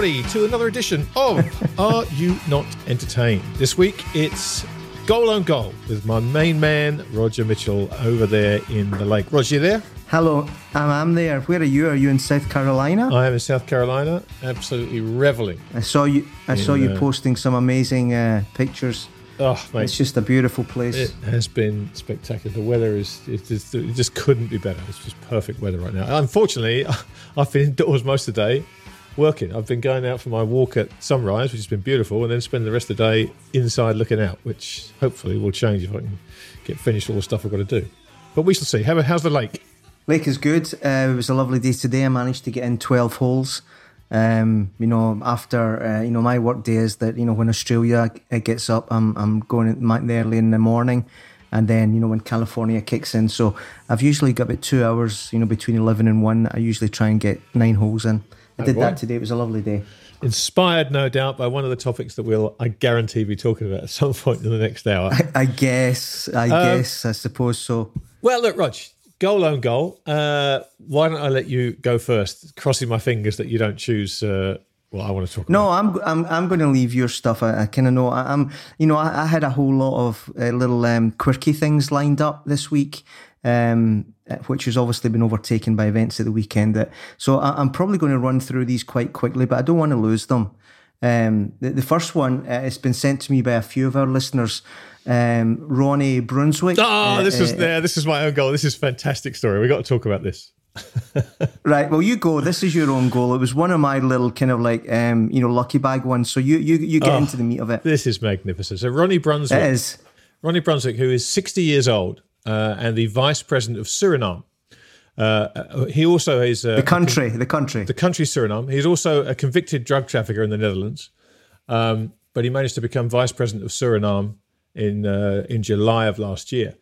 Everybody, to another edition of Are You Not Entertained? This week it's Goal on Goal with my main man, Roger Mitchell, over there in the lake. Roger, you there? Hello, I'm, I'm there. Where are you? Are you in South Carolina? I am in South Carolina, absolutely reveling. I saw you. I saw you uh, posting some amazing uh, pictures. Oh, mate. It's just a beautiful place. It has been spectacular. The weather is it just, it just couldn't be better. It's just perfect weather right now. Unfortunately, I've been indoors most of the day working. I've been going out for my walk at sunrise, which has been beautiful, and then spend the rest of the day inside looking out, which hopefully will change if I can get finished all the stuff I've got to do. But we shall see. How, how's the lake? Lake is good. Uh, it was a lovely day today. I managed to get in 12 holes. Um, you know, after uh, you know, my work day is that you know when Australia gets up, I'm I'm going in early in the morning, and then you know when California kicks in. So I've usually got about two hours. You know, between 11 and one, I usually try and get nine holes in. I did that today. It was a lovely day. Inspired, no doubt, by one of the topics that we'll, I guarantee, be talking about at some point in the next hour. I guess. I guess. I suppose so. Well, look, Rog, goal on goal. Uh, why don't I let you go first? Crossing my fingers that you don't choose uh, what I want to talk about. No, I'm I'm I'm going to leave your stuff. I, I kind of know. I, I'm you know I, I had a whole lot of uh, little um, quirky things lined up this week, um, which has obviously been overtaken by events at the weekend. That so I, I'm probably going to run through these quite quickly, but I don't want to lose them. Um, the, the first one uh, it's been sent to me by a few of our listeners. Um, Ronnie Brunswijk. Oh, uh, this is uh. This is my own goal. This is a fantastic story. We got to talk about this. Right. Well, you go. This is your own goal. It was one of my little kind of like um, you know lucky bag ones. So you you you get into the meat of it. This is magnificent. So Ronnie Brunswijk, It is. Ronnie Brunswijk, who is 60 years old uh, and the vice president of Suriname. Uh, he also is uh, The country, the country. the country Suriname. He's also a convicted drug trafficker in the Netherlands, um, but he managed to become vice president of Suriname in uh, in July of last year.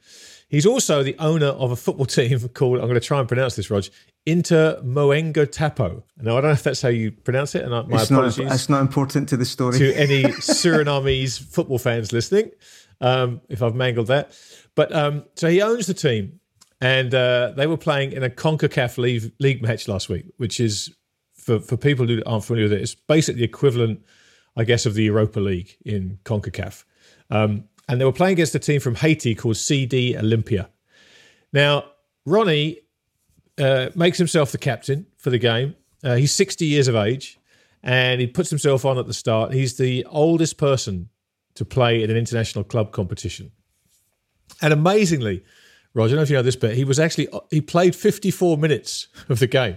He's also the owner of a football team called I'm going to try and pronounce this, Rog, Inter Moengo Tapo. Now I don't know if that's how you pronounce it, and I, my it's not, apologies it's not important to the story. to any Surinamese football fans listening, um, if I've mangled that. But um, so he owns the team, and uh, they were playing in a CONCACAF league, league match last week, which is for for people who aren't familiar with it, it's basically the equivalent, I guess, of the Europa League in CONCACAF. Um, and they were playing against a team from Haiti called CD Olimpia. Now, Ronnie uh, makes himself the captain for the game. Uh, he's 60 years of age and he puts himself on at the start. He's the oldest person to play in an international club competition. And amazingly, Roger, I don't know if you know this, but he was actually he played 54 minutes of the game,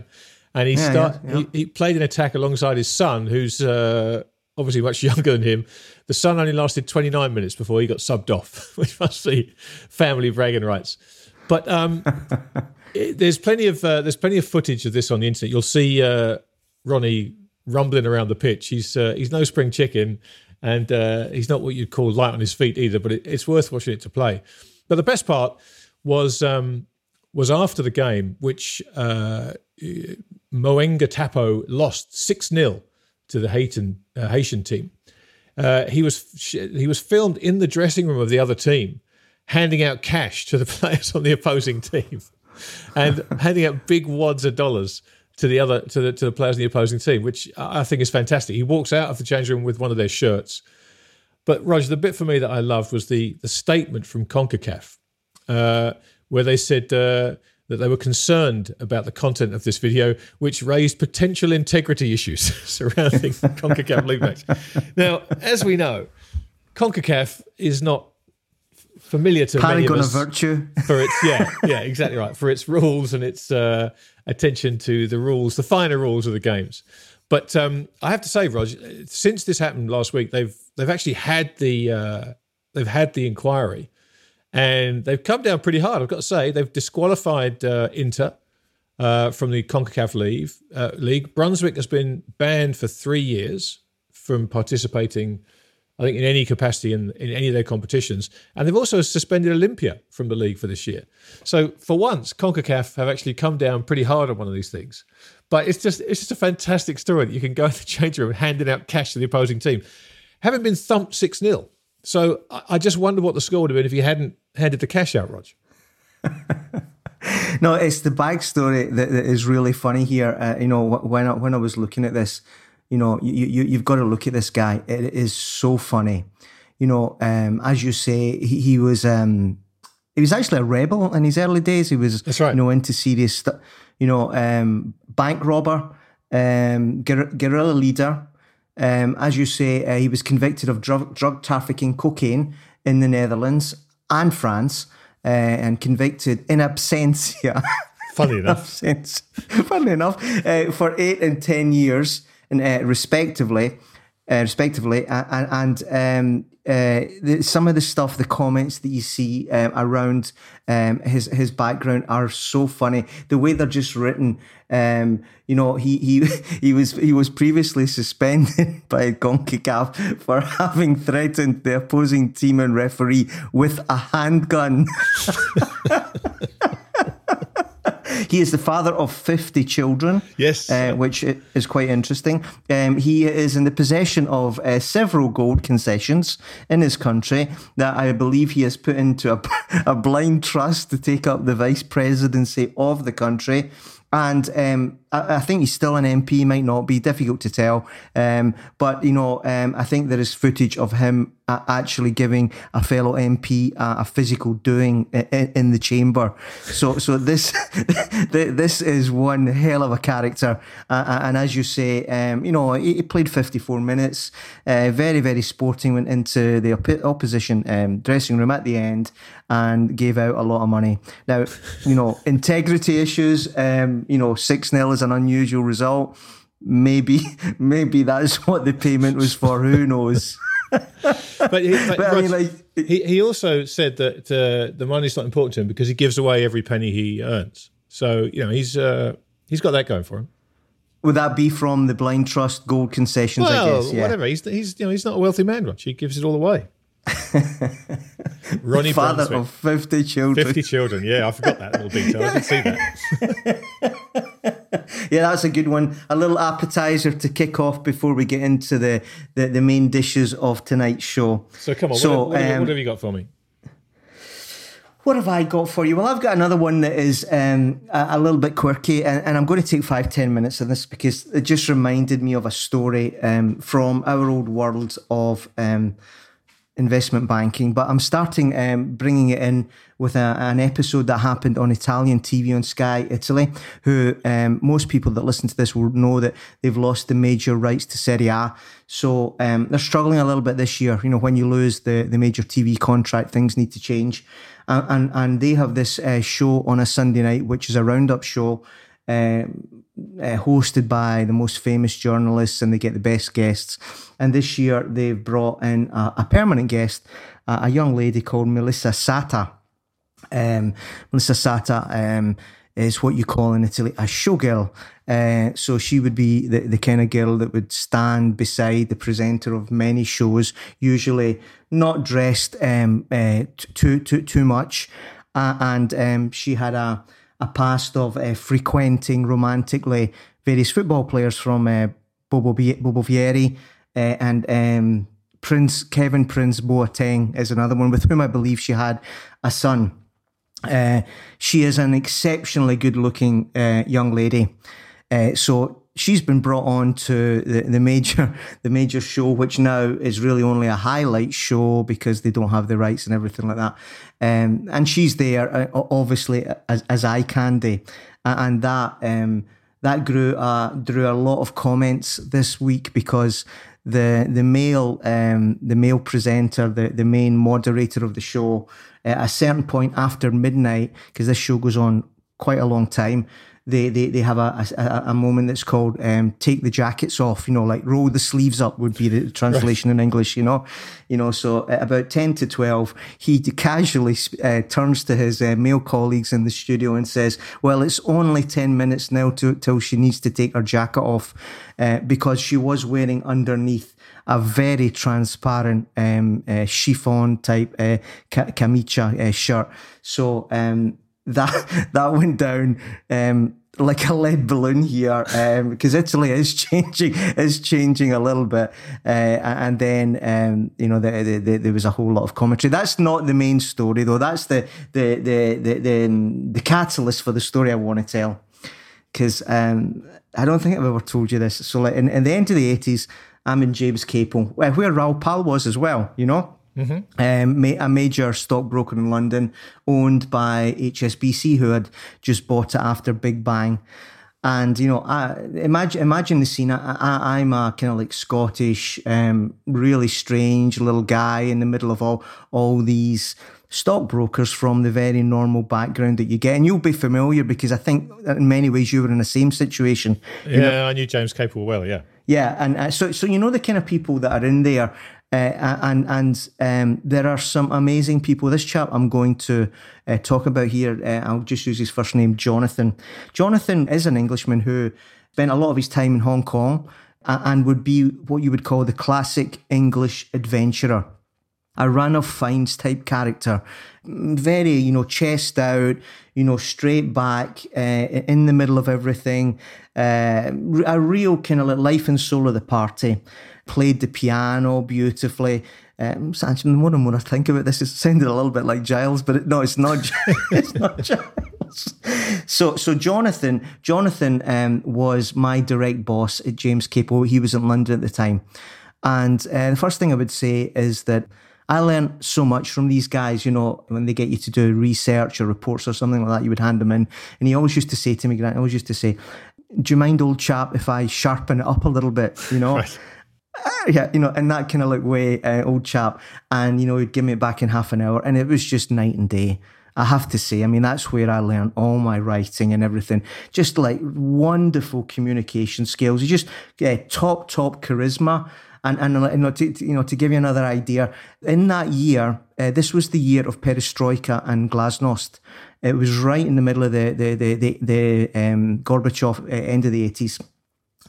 and he Yeah, start yeah, yeah. He, he played an attack alongside his son, who's uh, obviously much younger than him. The son only lasted 29 minutes before he got subbed off, which must be family bragging rights. But um, it- there's plenty of uh, there's plenty of footage of this on the internet. You'll see uh, Ronnie rumbling around the pitch. He's uh, he's no spring chicken, and uh, he's not what you'd call light on his feet either. But it, it's worth watching it to play. But the best part was um, was after the game, which uh, Moenga Tapo lost six 0 to the Haitian uh, Haitian team. Uh, he was he was filmed in the dressing room of the other team, handing out cash to the players on the opposing team, and handing out big wads of dollars to the other to the to the players in the opposing team, which I think is fantastic. He walks out of the change room with one of their shirts. But Roger, the bit for me that I loved was the the statement from Concacaf, uh, where they said uh, that they were concerned about the content of this video, which raised potential integrity issues surrounding Concacaf League match. Now, as we know, Concacaf is not familiar to many of Paragon of us virtue. for its yeah yeah exactly right for its rules and its uh, attention to the rules, the finer rules of the games. But um, I have to say, Roger, since this happened last week, they've they've actually had the uh, they've had the inquiry, and they've come down pretty hard. I've got to say, they've disqualified uh, Inter uh, from the CONCACAF League. Uh, League. Brunswijk has been banned for three years from participating, I think, in any capacity in, in any of their competitions. And they've also suspended Olimpia from the league for this year. So for once, CONCACAF have actually come down pretty hard on one of these things. But it's just it's just a fantastic story that you can go in the change room handing out cash to the opposing team. Having been thumped 6 0. So I, I just wonder what the score would have been if you hadn't handed the cash out, Rog. no, it's the backstory that, that is really funny here. Uh, you know, when I, when I was looking at this, you know, you, you you've got to look at this guy. It is so funny. You know, um, as you say, he, he was um, he was actually a rebel in his early days. He was, That's right. you know, into serious stuff. You know, um, bank robber, um, guer- guerrilla leader. Um, as you say, uh, he was convicted of drug, drug trafficking cocaine in the Netherlands and France, uh, and convicted in absentia. Funny enough. absence, funnily enough, uh, for eight and ten years, uh, respectively, uh, respectively, and, and um, uh, the, some of the stuff, the comments that you see um, around um, his his background are so funny. The way they're just written, um, you know, he he he was he was previously suspended by CONCACAF for having threatened the opposing team and referee with a handgun. He is the father of 50 children. Yes. Uh, which is quite interesting. Um, he is in the possession of uh, several gold concessions in his country that I believe he has put into a, a blind trust to take up the vice presidency of the country. And um, I, I, think he's still an MP, might not be difficult to tell. Um, but, you know, um, I think there is footage of him actually giving a fellow MP a, a physical doing in, in, the chamber. So, so this this is one hell of a character. Uh, and as you say, um, you know, he, he, played 54 minutes, uh, very, very sporting, went into the op- opposition um, dressing room at the end and gave out a lot of money. Now, you know, integrity issues, um, you know, 6 0 is an unusual result. Maybe, maybe that's what the payment was for. Who knows? but, he, but, but I mean, like, he, he also said that uh, the money's not important to him because he gives away every penny he earns. So you know he's uh, he's got that going for him. Would that be from the blind trust gold concessions? Well, I guess, yeah. whatever. He's he's you know he's not a wealthy man, Rog. He gives it all away. Ronnie father Brunswijk. of fifty children. Fifty children. Yeah, I forgot that little detail. I didn't see that. yeah, that's a good one. A little appetizer to kick off before we get into the the, the main dishes of tonight's show. So come on, so, what, what, um, what have you got for me? What have I got for you? Well, I've got another one that is um, a, a, little bit quirky, and, and, I'm going to take five, ten minutes of this because it just reminded me of a story um, from our old world of um, investment banking. But I'm starting um, bringing it in with a, an episode that happened on Italian TV on Sky Italy, who um, most people that listen to this will know that they've lost the major rights to Serie A. So um, they're struggling a little bit this year. You know, when you lose the, the major TV contract, things need to change and and, and they have this uh, show on a Sunday night, which is a roundup show. Uh, uh, hosted by the most famous journalists and they get the best guests. And this year they've brought in a, a permanent guest, a, young lady called Melissa Satta. Um, Melissa Satta um, is what you call in Italy a showgirl. Uh, so she would be the, the kind of girl that would stand beside the presenter of many shows, usually not dressed um, uh, too too too much, uh, and um, she had a a past of uh, frequenting romantically various football players from uh, Bobo, Bobo Vieri uh, and um, Prince Kevin Prince Boateng is another one with whom I believe she had a son. She is an exceptionally good-looking uh, young lady. So she's been brought on to the, the major the major show, which now is really only a highlight show because they don't have the rights and everything like that. Um, and she's there, uh, obviously, as, as eye candy, and that um, that grew uh, drew a lot of comments this week because the the male um, the male presenter, the the main moderator of the show, at a certain point after midnight, because this show goes on quite a long time they they, they have a, a, a moment that's called um, "take the jackets off." You know, like roll the sleeves up would be the translation right. in English. You know, you know. So at about ten to twelve, he casually uh, turns to his uh, male colleagues in the studio and says, "Well, it's only ten minutes now to, till she needs to take her jacket off uh, because she was wearing underneath." a very transparent um, uh, chiffon type uh, camicia uh, shirt. So um, that that went down um, like a lead balloon here because um, Italy is changing is changing a little bit, uh, and then um, you know the, the, the, there was a whole lot of commentary. That's not the main story though. That's the the the the the, um, the catalyst for the story I want to tell. Because um, I don't think I've ever told you this. So, like in, in the end of the eighties, I'm in James Capel, where Raoul Pal was as well. You know. Mm-hmm. Um, a major stockbroker in London, owned by HSBC, who had just bought it after Big Bang. And you know, I, imagine imagine the scene. I, am a kind of like Scottish, um, really strange little guy in the middle of all all these stockbrokers from the very normal background that you get, and you'll be familiar because I think in many ways you were in the same situation. Yeah, know? I knew James Capel well. Yeah, yeah, and uh, so so you know the kind of people that are in there, uh, and and um, there are some amazing people. This chap I'm going to uh, talk about here, uh, I'll just use his first name, Jonathan. Jonathan is an Englishman who spent a lot of his time in Hong Kong and would be what you would call the classic English adventurer. A Ranulph Fiennes type character, very, you know, chest out, you know, straight back, uh, in the middle of everything, uh, a real kind of life and soul of the party played the piano beautifully. Um, the more and more I think about this, it sounded a little bit like Giles, but it, no, it's not. it's not Giles. So, so Jonathan, Jonathan um, was my direct boss at James Capel. He was in London at the time, and uh, the first thing I would say is that. I learned so much from these guys, you know, when they get you to do research or reports or something like that, you would hand them in. And he always used to say to me, Grant, I always used to say, Do you mind, old chap, if I sharpen it up a little bit, you know? Right. Ah, yeah, you know, in that kind of like way, uh, old chap. And, you know, he'd give me it back in half an hour. And it was just night and day. I have to say, I mean, that's where I learned all my writing and everything. Just like wonderful communication skills. You just get top, top charisma. And, and you know, to, you know, to give you another idea, in that year, uh, this was the year of perestroika and glasnost. It was right in the middle of the the the the, the um, Gorbachev uh, end of the eighties,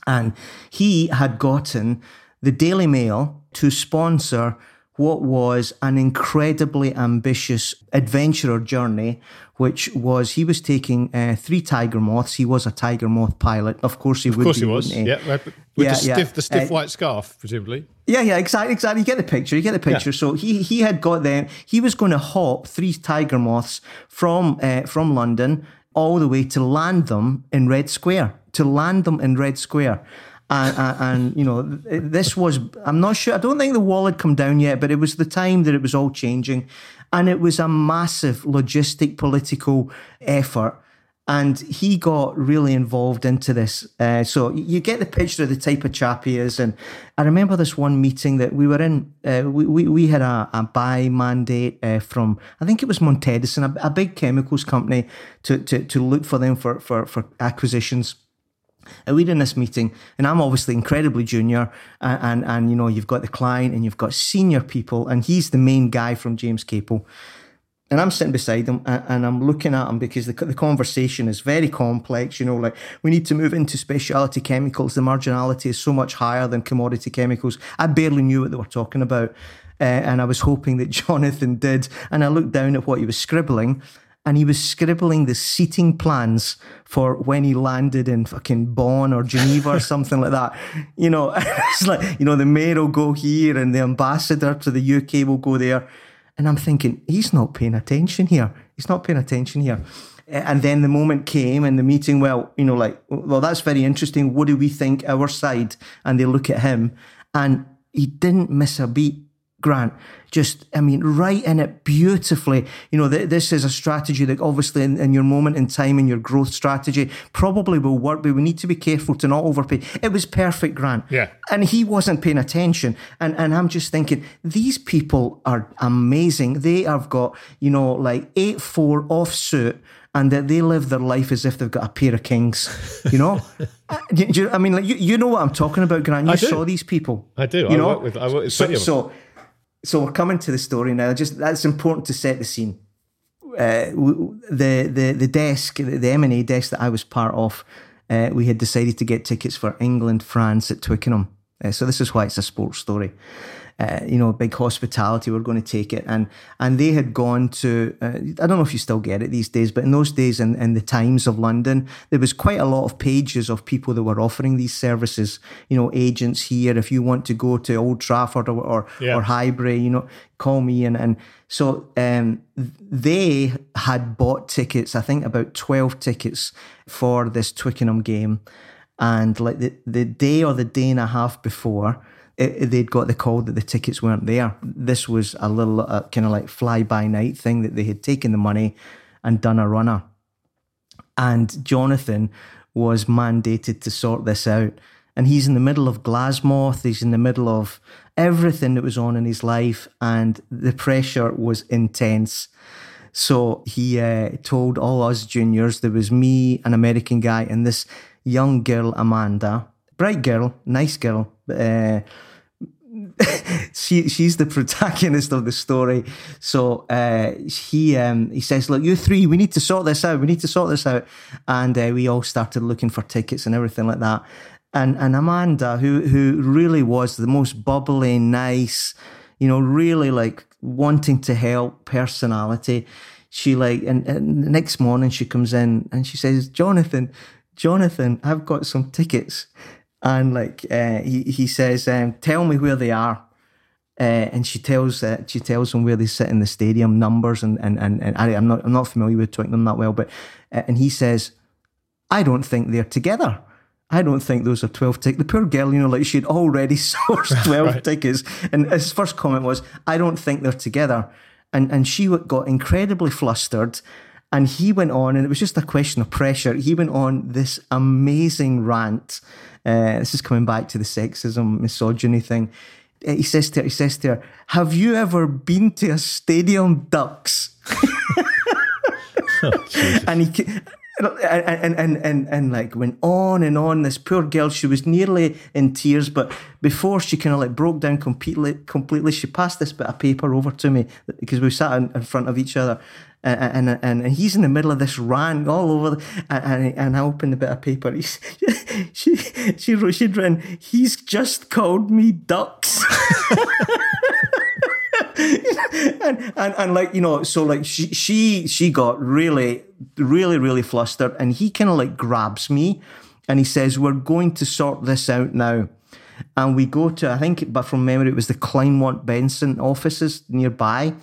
and he had gotten the Daily Mail to sponsor what was an incredibly ambitious adventurer journey, which was he was taking uh, three tiger moths. He was a tiger moth pilot, of course. He of would. Of course, be, he was. He? Yeah, with yeah, the stiff, the stiff uh, white scarf, presumably. Yeah, yeah, exactly, exactly. You get the picture. You get the picture. Yeah. So he he had got them. He was going to hop three tiger moths from uh, from London all the way to land them in Red Square. To land them in Red Square and, and, you know this was i'm not sure i don't think the wall had come down yet but it was the time that it was all changing and it was a massive logistic political effort and he got really involved into this. Uh, so you get the picture of the type of chap he is. And I remember this one meeting that we were in. Uh, we, we, we had a, a buy mandate uh, from I think it was Montedison, a, a, big chemicals company, to, to to look for them for for for acquisitions. And we're in this meeting, and I'm obviously incredibly junior, and, and, and you know you've got the client and you've got senior people, and he's the main guy from James Capel, and I'm sitting beside him and, and I'm looking at him because the, the conversation is very complex. You know, like we need to move into specialty chemicals. The marginality is so much higher than commodity chemicals. I barely knew what they were talking about. Uh, and I was hoping that Jonathan did. And I looked down at what he was scribbling, and he was scribbling the seating plans for when he landed in fucking Bonn or Geneva or something like that. You know, it's like, you know, the mayor will go here and the ambassador to the UK will go there. And I'm thinking, he's not paying attention here. He's not paying attention here. And then the moment came and the meeting, well, you know, like, well, that's very interesting. What do we think our side? And they look at him and he didn't miss a beat Grant. Just, I mean, right in it beautifully. You know, th- this is a strategy that obviously in, in, your moment in time, in your growth strategy, probably will work, but we need to be careful to not overpay. It was perfect, Grant. Yeah. And he wasn't paying attention. And, and I'm just thinking, these people are amazing. They have got, you know, like 8 4 offsuit and that they live their life as if they've got a pair of kings. You know, Uh, do, do you- I mean, like you, you know what I'm talking about, Grant. You saw these people. I do. You I know, work with I work with so, so, so we're coming to the story now. Just that's important to set the scene. Uh, the the the desk, the M and A desk that I was part of, uh, we had decided to get tickets for England France at Twickenham. Uh, so this is why it's a sports story. Uh, you know, big hospitality. We're going to take it, and and they had gone to. Uh, I don't know if you still get it these days, but in those days, in, in the Times of London, there was quite a lot of pages of people that were offering these services. You know, agents here. If you want to go to Old Trafford or or, Yeah. or Highbury, you know, call me. And and so um, they had bought tickets. I think about twelve tickets for this Twickenham game, and like the the day or the day and a half before. It, they'd got the call that the tickets weren't there. This was a little uh, kind of like fly by night thing that they had taken the money and done a runner. And Jonathan was mandated to sort this out. And he's in the middle of Glasnost, he's in the middle of everything that was on in his life, and the pressure was intense. So he uh, told all us juniors there was me, an American guy, and this young girl, Amanda. Bright girl, nice girl. Uh, she she's the protagonist of the story. So uh, he um, he says, "Look, you three, we need to sort this out. We need to sort this out." And uh, we all started looking for tickets and everything like that. And and Amanda, who who really was the most bubbly, nice, you know, really like wanting to help personality. She like and, and the next morning she comes in and she says, "Jonathan, Jonathan, I've got some tickets." And like uh, he he says, um, "Tell me where they are." Uh, and she tells uh, she tells him where they sit in the stadium, numbers, and and and, and I, I'm not I'm not familiar with Twickenham that well, but uh, and he says, "I don't think they're together." I don't think those are 12 tickets. The poor girl, you know, like she'd already sourced 12 Right. tickets. And his first comment was, I don't think they're together. And, and she got incredibly flustered. And he went on, and it was just a question of pressure. He went on this amazing rant. Uh, this is coming back to the sexism, misogyny thing. Uh, He says to her, he says to her, "Have you ever been to a stadium ducks?" and he and, and and and and like went on and on. This poor girl, she was nearly in tears, but before she kind of like broke down completely, completely, she passed this bit of paper over to me because we sat in front of each other. And, and and he's in the middle of this rant all over, the, and, and I opened the bit of paper. He's, she she wrote she'd written, "He's just called me ducks." and, and and like you know, so like she she she got really really really flustered, and he kind of like grabs me, and he says, "We're going to sort this out now." And we go to I think, but from memory, it was the Kleinwort Benson offices nearby,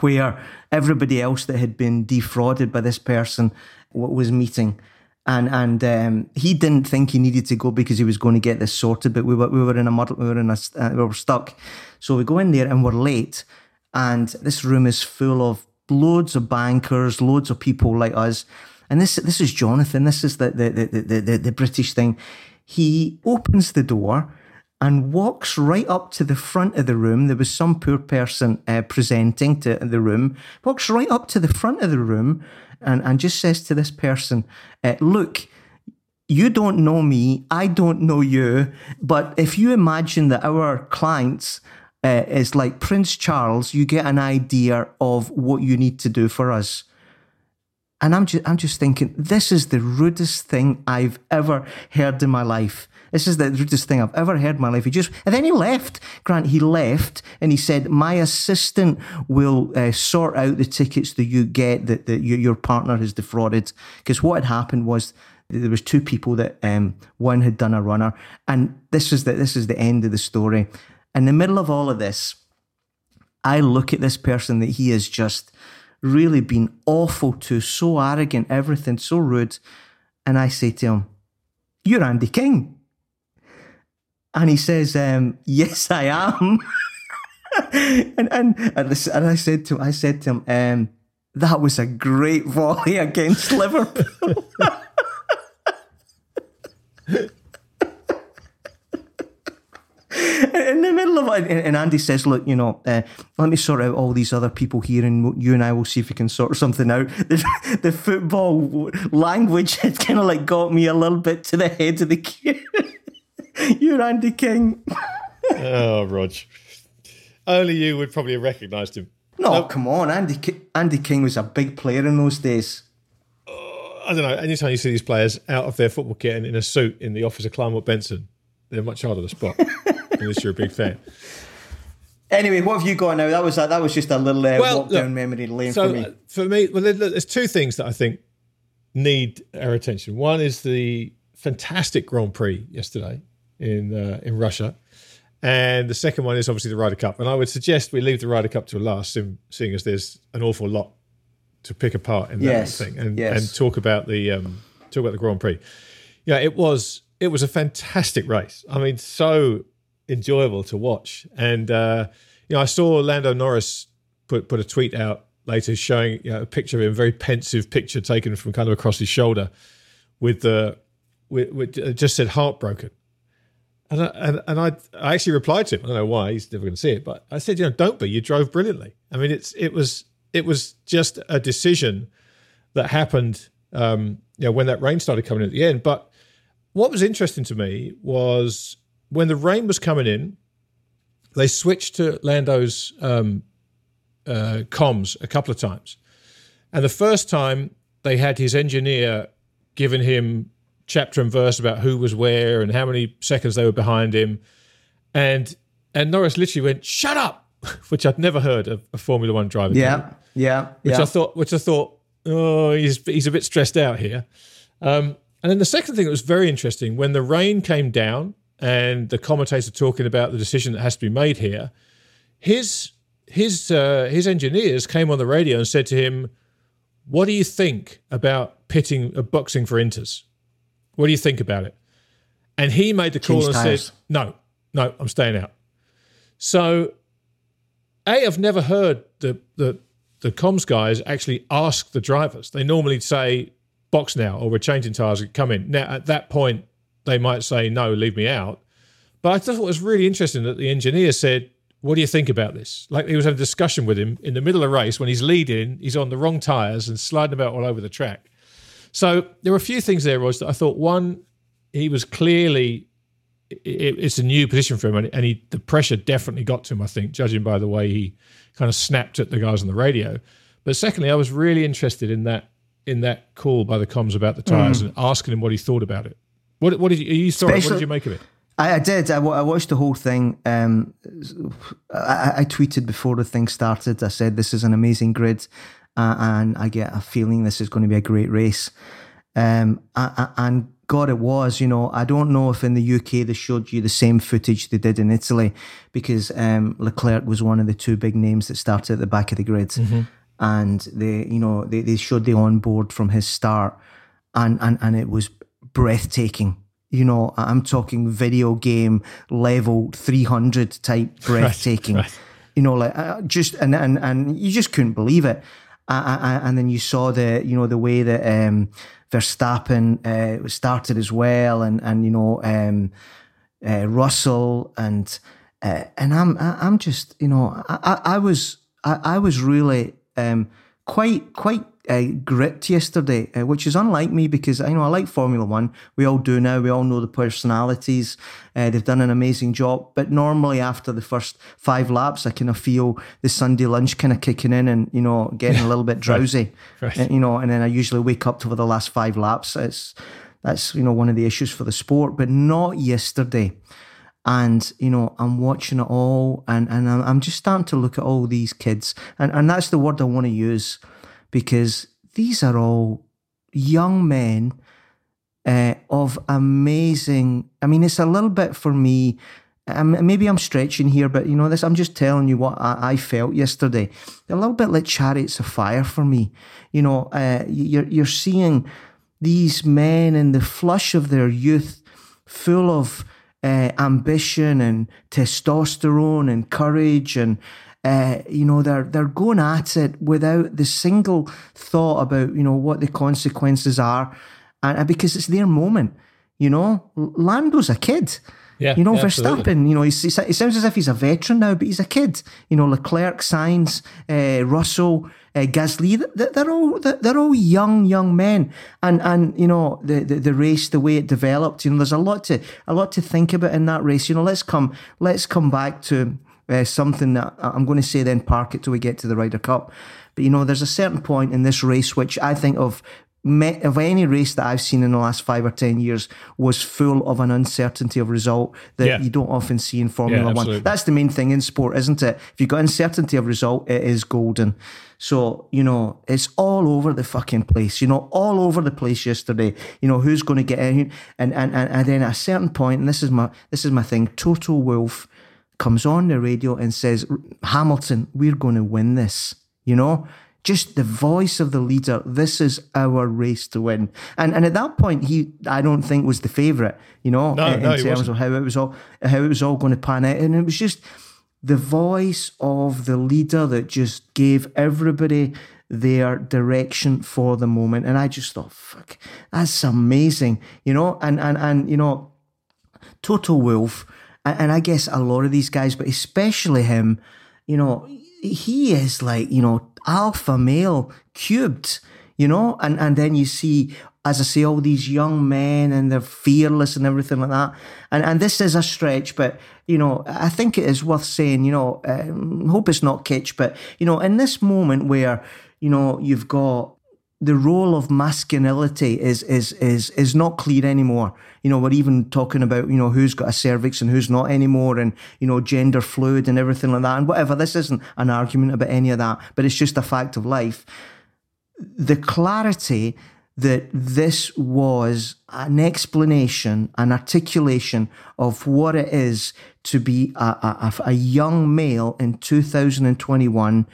where everybody else that had been defrauded by this person was meeting. And and um, he didn't think he needed to go because he was going to get this sorted. But we were we were in a muddle, we were in a uh, we were stuck. So we go in there and we're late, and this room is full of loads of bankers, loads of people like us. And this this is Jonathan. This is the the the the, the, the British thing. He opens the door and walks right up to the front of the room. There was some poor person uh, presenting to the room. Walks right up to the front of the room and, and just says to this person, uh, "Look, you don't know me, I don't know you, but if you imagine that our clients uh, is like Prince Charles, you get an idea of what you need to do for us." And I'm just, I'm just thinking, this is the rudest thing I've ever heard in my life. This is the rudest thing I've ever heard in my life. He just, and then he left. Grant, he left and he said, my assistant will uh, sort out the tickets that you get that, that your, your partner has defrauded. Because what had happened was there was two people that um, one had done a runner, and this is the this is the end of the story. In the middle of all of this, I look at this person that he has just really been awful to, so arrogant, everything, so rude. And I say to him, You're Andy King. And he says, um, Yes, I am. and, and, and, I said to I said to him, um, that was a great volley against Liverpool. in the middle of it. And Andy says, Look, you know, uh, let me sort out all these other people here and you and I will see if we can sort something out. The, the football language had kind of like got me a little bit to the head of the queue. You're Andy King. oh, Rog. Only you would probably have recognised him. No, come on. Andy, Ki- Andy King was a big player in those days. I don't know. Anytime you see these players out of their football kit and in a suit in the office of Kleinwort Benson, they're much harder to spot unless you're a big fan. Anyway, what have you got now? That was that was just a little uh, Well, walk down look, memory lane So for me. uh, for me, well, there's two things that I think need our attention. One is the fantastic Grand Prix yesterday in uh, in Russia, and the second one is obviously the Ryder Cup. And I would suggest we leave the Ryder Cup to last, seeing as there's an awful lot to pick apart in that Yes, thing, and yes. and talk about the um, talk about the Grand Prix. Yeah, it was it was a fantastic race. I mean, so enjoyable to watch. And uh, you know, I saw Lando Norris put put a tweet out later showing you know, a picture of him, a very pensive picture taken from kind of across his shoulder, with the with, with it just said heartbroken. And I, and, and I, I actually replied to him. I don't know why he's never going to see it, but I said, you know, don't be. You drove brilliantly. I mean, it's it was it was just a decision that happened. Um, you know, when that rain started coming in at the end. But what was interesting to me was when the rain was coming in, they switched to Lando's um, uh, comms a couple of times. And the first time they had his engineer giving him chapter and verse about who was where and how many seconds they were behind him. And and Norris literally went, shut up, which I'd never heard of a Formula One driver. Yeah, yeah, which yeah. I thought, which I thought, oh, he's he's a bit stressed out here. Um, and then the second thing that was very interesting when the rain came down and the commentator talking about the decision that has to be made here, his his uh, his engineers came on the radio and said to him, "What do you think about pitting uh, boxing for Inters? What do you think about it?" And he made the call and tyres. said, "No, no, I'm staying out." So a, I've never heard the the the comms guys actually ask the drivers. They normally say box now or we're changing tires, come in. Now at that point they might say no, leave me out. But I thought it was really interesting that the engineer said, "What do you think about this?" Like he was having a discussion with him in the middle of the race when he's leading, he's on the wrong tires and sliding about all over the track. So there were a few things there, Ross, that I thought. One, he was clearly it, it's a new position for him, and, he the pressure definitely got to him. I think, judging by the way he kind of snapped at the guys on the radio. But secondly, I was really interested in that in that call by the comms about the tires and asking him what he thought about it. What what did you, you saw? it, What did you make of it? I, I did. I, watched the whole thing. Um, I, I tweeted before the thing started. I said this is an amazing grid, uh, and I get a feeling this is going to be a great race. Um, I, I, and God, it was. You know, I don't know if in the UK they showed you the same footage they did in Italy, because um, Leclerc was one of the two big names that started at the back of the grid, and they, you know, they, they showed the onboard from his start, and and and it was breathtaking. You know, I'm talking video game level 300 type breathtaking. right. You know, like uh, just and and and you just couldn't believe it. And then you saw the you know the way that um, Verstappen uh, started as well, and and you know um, uh, Russell and uh, and I'm I'm just you know I, I, I was I, I was really um, quite quite uh, gripped yesterday, uh, which is unlike me because I know I like Formula One. We all do now. We all know the personalities. Uh, they've done an amazing job. But normally after the first five laps, I kind of feel the Sunday lunch kind of kicking in and you know getting a little bit drowsy. Right. Uh, you know, and then I usually wake up to the last five laps. It's that's you know one of the issues for the sport, but not yesterday and you know i'm watching it all and and i'm, I'm just starting to look at all these kids and and that's the word i want to use because these are all young men uh, of amazing i mean it's a little bit for me um, maybe i'm stretching here but you know this i'm just telling you what i, I felt yesterday. A little bit like chariots of fire for me. You know uh, you're, you're seeing these men in the flush of their youth full of uh, ambition and testosterone and courage and uh, you know they're they're going at it without the single thought about you know what the consequences are and, and because it's their moment You know, Lando's a kid. Yeah, you know, yeah, Verstappen, absolutely. you know, he's, he's, it sounds as if he's a veteran now, but he's a kid. You know, Leclerc, Sainz, uh, Russell, uh, Gasly, they're, they're all they're all young, young men. And and you know, the, the the race, the way it developed, you know, there's a lot to a lot to think about in that race. You know, let's come let's come back to uh, something that I'm going to say, then park it till we get to the Ryder Cup. But you know, there's a certain point in this race which I think of of any race that I've seen in the last five or ten years was full of an uncertainty of result that Yeah. you don't often see in Formula Yeah, One. That's the main thing in sport, isn't it? If you've got uncertainty of result, it is golden. So, you know, it's all over the fucking place, you know, all over the place yesterday. You know, who's going to get in and, and, and, and then at a certain point, and this is my this is my thing, Toto Wolff comes on the radio and says, Hamilton, we're going to win this, you know? Just the voice of the leader. This is our race to win, and and at that point, he I don't think was the favourite, you know, No, in, no, terms wasn't. of how it was all how it was all going to pan out, and it was just the voice of the leader that just gave everybody their direction for the moment, and I just thought, fuck, that's amazing, you know, and and and you know, Total Wolf, and, I guess a lot of these guys, but especially him, you know, he is like, you know, alpha male cubed, you know, and, and then you see, as I say, all these young men and they're fearless and everything like that. And and this is a stretch, but you know, I think it is worth saying, you know, um, hope it's not kitsch, but you know, in this moment where, you know, you've got the role of masculinity is is is is not clear anymore. You know, we're even talking about you know who's got a cervix and who's not anymore, and you know gender fluid and everything like that, and whatever. This isn't an argument about any of that, but it's just a fact of life. The clarity that this was an explanation, an articulation of what it is to be a, a, a young male in 2021,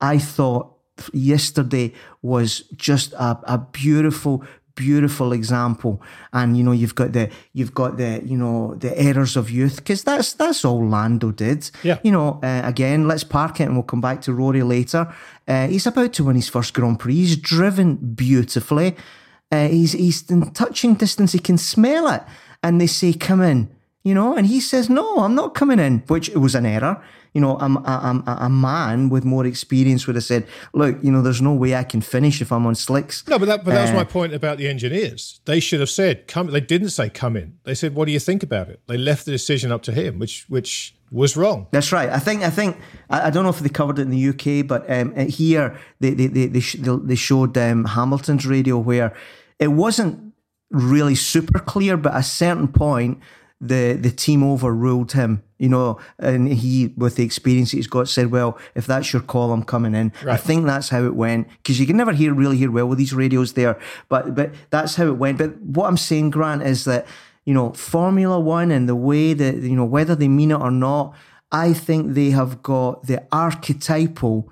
I thought yesterday was just a, a beautiful beautiful example. And you know you've got the you've got the you know the errors of youth because that's that's all lando did. Yeah. you know uh, again let's park it and we'll come back to rory later. Uh, he's about to win his first grand prix. He's driven beautifully. Uh, he's he's in touching distance. He can smell it. And they say come in you know and he says no i'm not coming in which it was an error you know, I'm, I'm, a man with more experience would have said, look, you know, there's no way I can finish if I'm on slicks. No, but that, but that was Uh, my point about the engineers. They should have said come. They didn't say come in. They said, "What do you think about it?" They left the decision up to him, which which was wrong. That's right. I think I think I, I don't know if they covered it in the UK, but um, uh, here they they they they, sh- they showed um, Hamilton's radio where it wasn't really super clear, but at a certain point the the team overruled him. You know, and he, with the experience he's got, said, "Well, if that's your call, I'm coming in." I think that's how it went because you can never hear really hear well with these radios there, but but that's how it went. But what I'm saying, Grant, is that you know Formula One and the way that you know whether they mean it or not, I think they have got the archetypal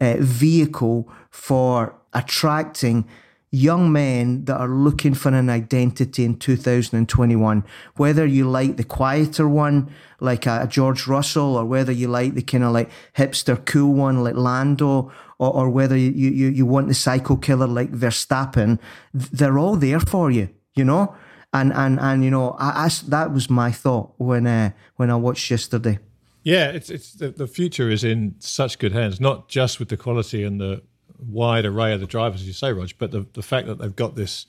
uh, vehicle for attracting young men that are looking for an identity in 2021. Whether you like the quieter one, like a George Russell, or whether you like the kind of like hipster cool one like Lando, or, or whether you, you, you want the psycho killer like Verstappen, they're all there for you, you know? And, and, and you know, I, I that was my thought when, uh, when I watched yesterday. Yeah, it's it's the, the future is in such good hands. Not just with the quality and the wide array of the drivers, as you say, Rog, but the the fact that they've got this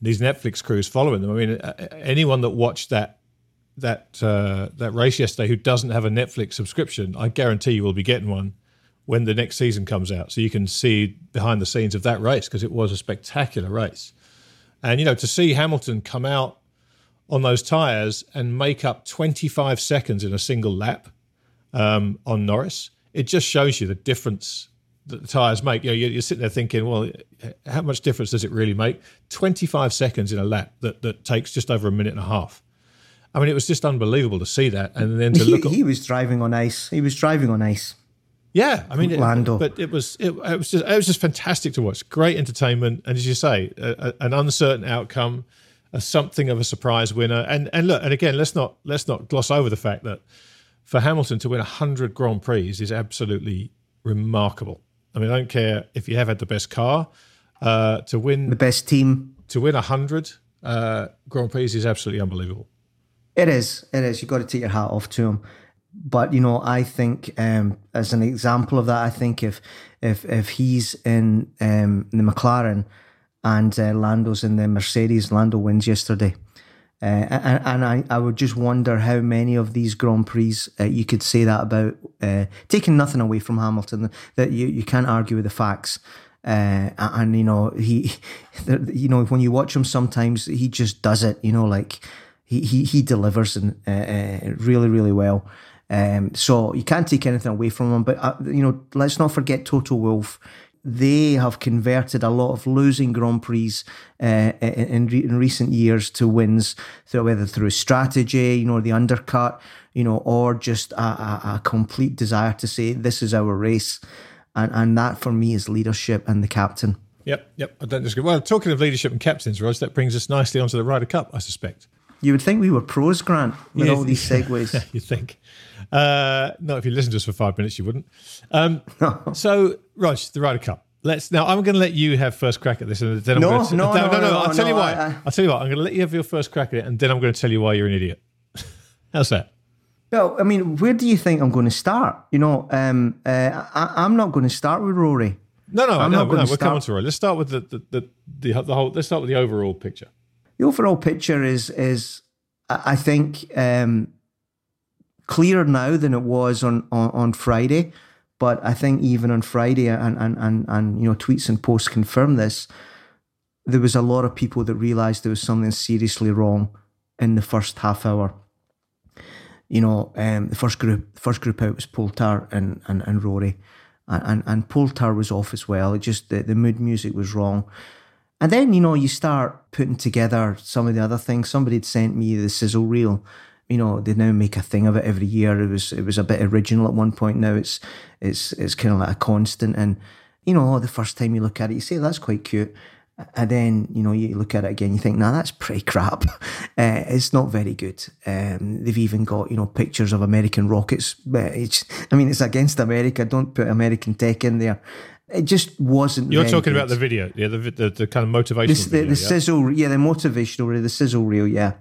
these Netflix crews following them. I mean, anyone that watched that that uh, that race yesterday who doesn't have a Netflix subscription, I guarantee you will be getting one when the next season comes out, so you can see behind the scenes of that race because it was a spectacular race. And you know, to see Hamilton come out on those tires and make up 25 seconds in a single lap um, on Norris, it just shows you the difference the tires make. You know, you're, you're sitting there thinking, well, how much difference does it really make? 25 seconds in a lap that, that takes just over a minute and a half. I mean, it was just unbelievable to see that, and then to He, look at he was driving on ice. He was driving on ice. yeah, I mean, it, but it was it, it was just it was just fantastic to watch. Great entertainment, and as you say, a, a, an uncertain outcome, a something of a surprise winner. And and look, and again, let's not let's not gloss over the fact that for Hamilton to win hundred Grand Prix is absolutely remarkable. I mean, I don't care if you have had the best car uh, to win The best team. to win hundred uh, Grand Prix is absolutely unbelievable. It is. It is. You've got to take your hat off to him. But you know, I think um, as an example of that, I think if if if he's in um, the McLaren and uh, Lando's in the Mercedes, Lando wins yesterday. Uh, and, and I, I would just wonder how many of these Grand Prix uh, you could say that about, uh, taking nothing away from Hamilton, that you, you can't argue with the facts. Uh, and you know he, you know when you watch him, sometimes he just does it. You know, like he he, he delivers and uh, uh, really really well. Um, so you can't take anything away from him. But you know, let's not forget Toto Wolff. They have converted a lot of losing Grand Prix uh, in, in recent years to wins, through, whether through strategy, you know, the undercut, you know, or just a, a, a complete desire to say this is our race, and and that for me is leadership and the captain. Yep, yep. I don't disagree. Well, talking of leadership and captains, Rog, that brings us nicely onto the Ryder Cup, I suspect. You would think we were pros, Grant, with yeah, all these segues. you think? Uh, no, if you listened to us for five minutes, you wouldn't. Um, so, Rog, the Ryder Cup. Let's now. I'm going to let you have first crack at this, and then I'm no, going to, no, no, no, no, I'll no, tell you why. I, will tell you what. I'm going to let you have your first crack at it, and then I'm going to tell you why you're an idiot. How's that? Well, I mean, where do you think I'm going to start? You know, um, uh, I, am not going to start with Rory. No, no, I'm no, no. We're start... coming to Rory. Let's start with the the, the the the whole. Let's start with the overall picture. The overall picture is is I think um, clearer now than it was on, on, on Friday. But I think even on Friday, and, and, and, and you know, tweets and posts confirm this. There was a lot of people that realised there was something seriously wrong in the first half hour. You know, um, the first group, first group out was Poulter and and, and Rory, and, and and Poulter was off as well. It just the, the mood music was wrong. And then, you know, you start putting together some of the other things. Somebody had sent me the sizzle reel. You know, they now make a thing of it every year. It was it was a bit original at one point. Now it's it's it's kind of like a constant. And you know, the first time you look at it, you say that's quite cute. And then, you know, you look at it again, you think, nah, that's pretty crap. Uh, it's not very good. Um, they've even got, you know, pictures of American rockets. But it's, I mean, it's against America. Don't put American tech in there. It just wasn't. You're talking good. about the video, yeah, the, the, the kind of motivational. This, the, video, the yeah? sizzle, yeah, the motivational reel, the sizzle reel, yeah,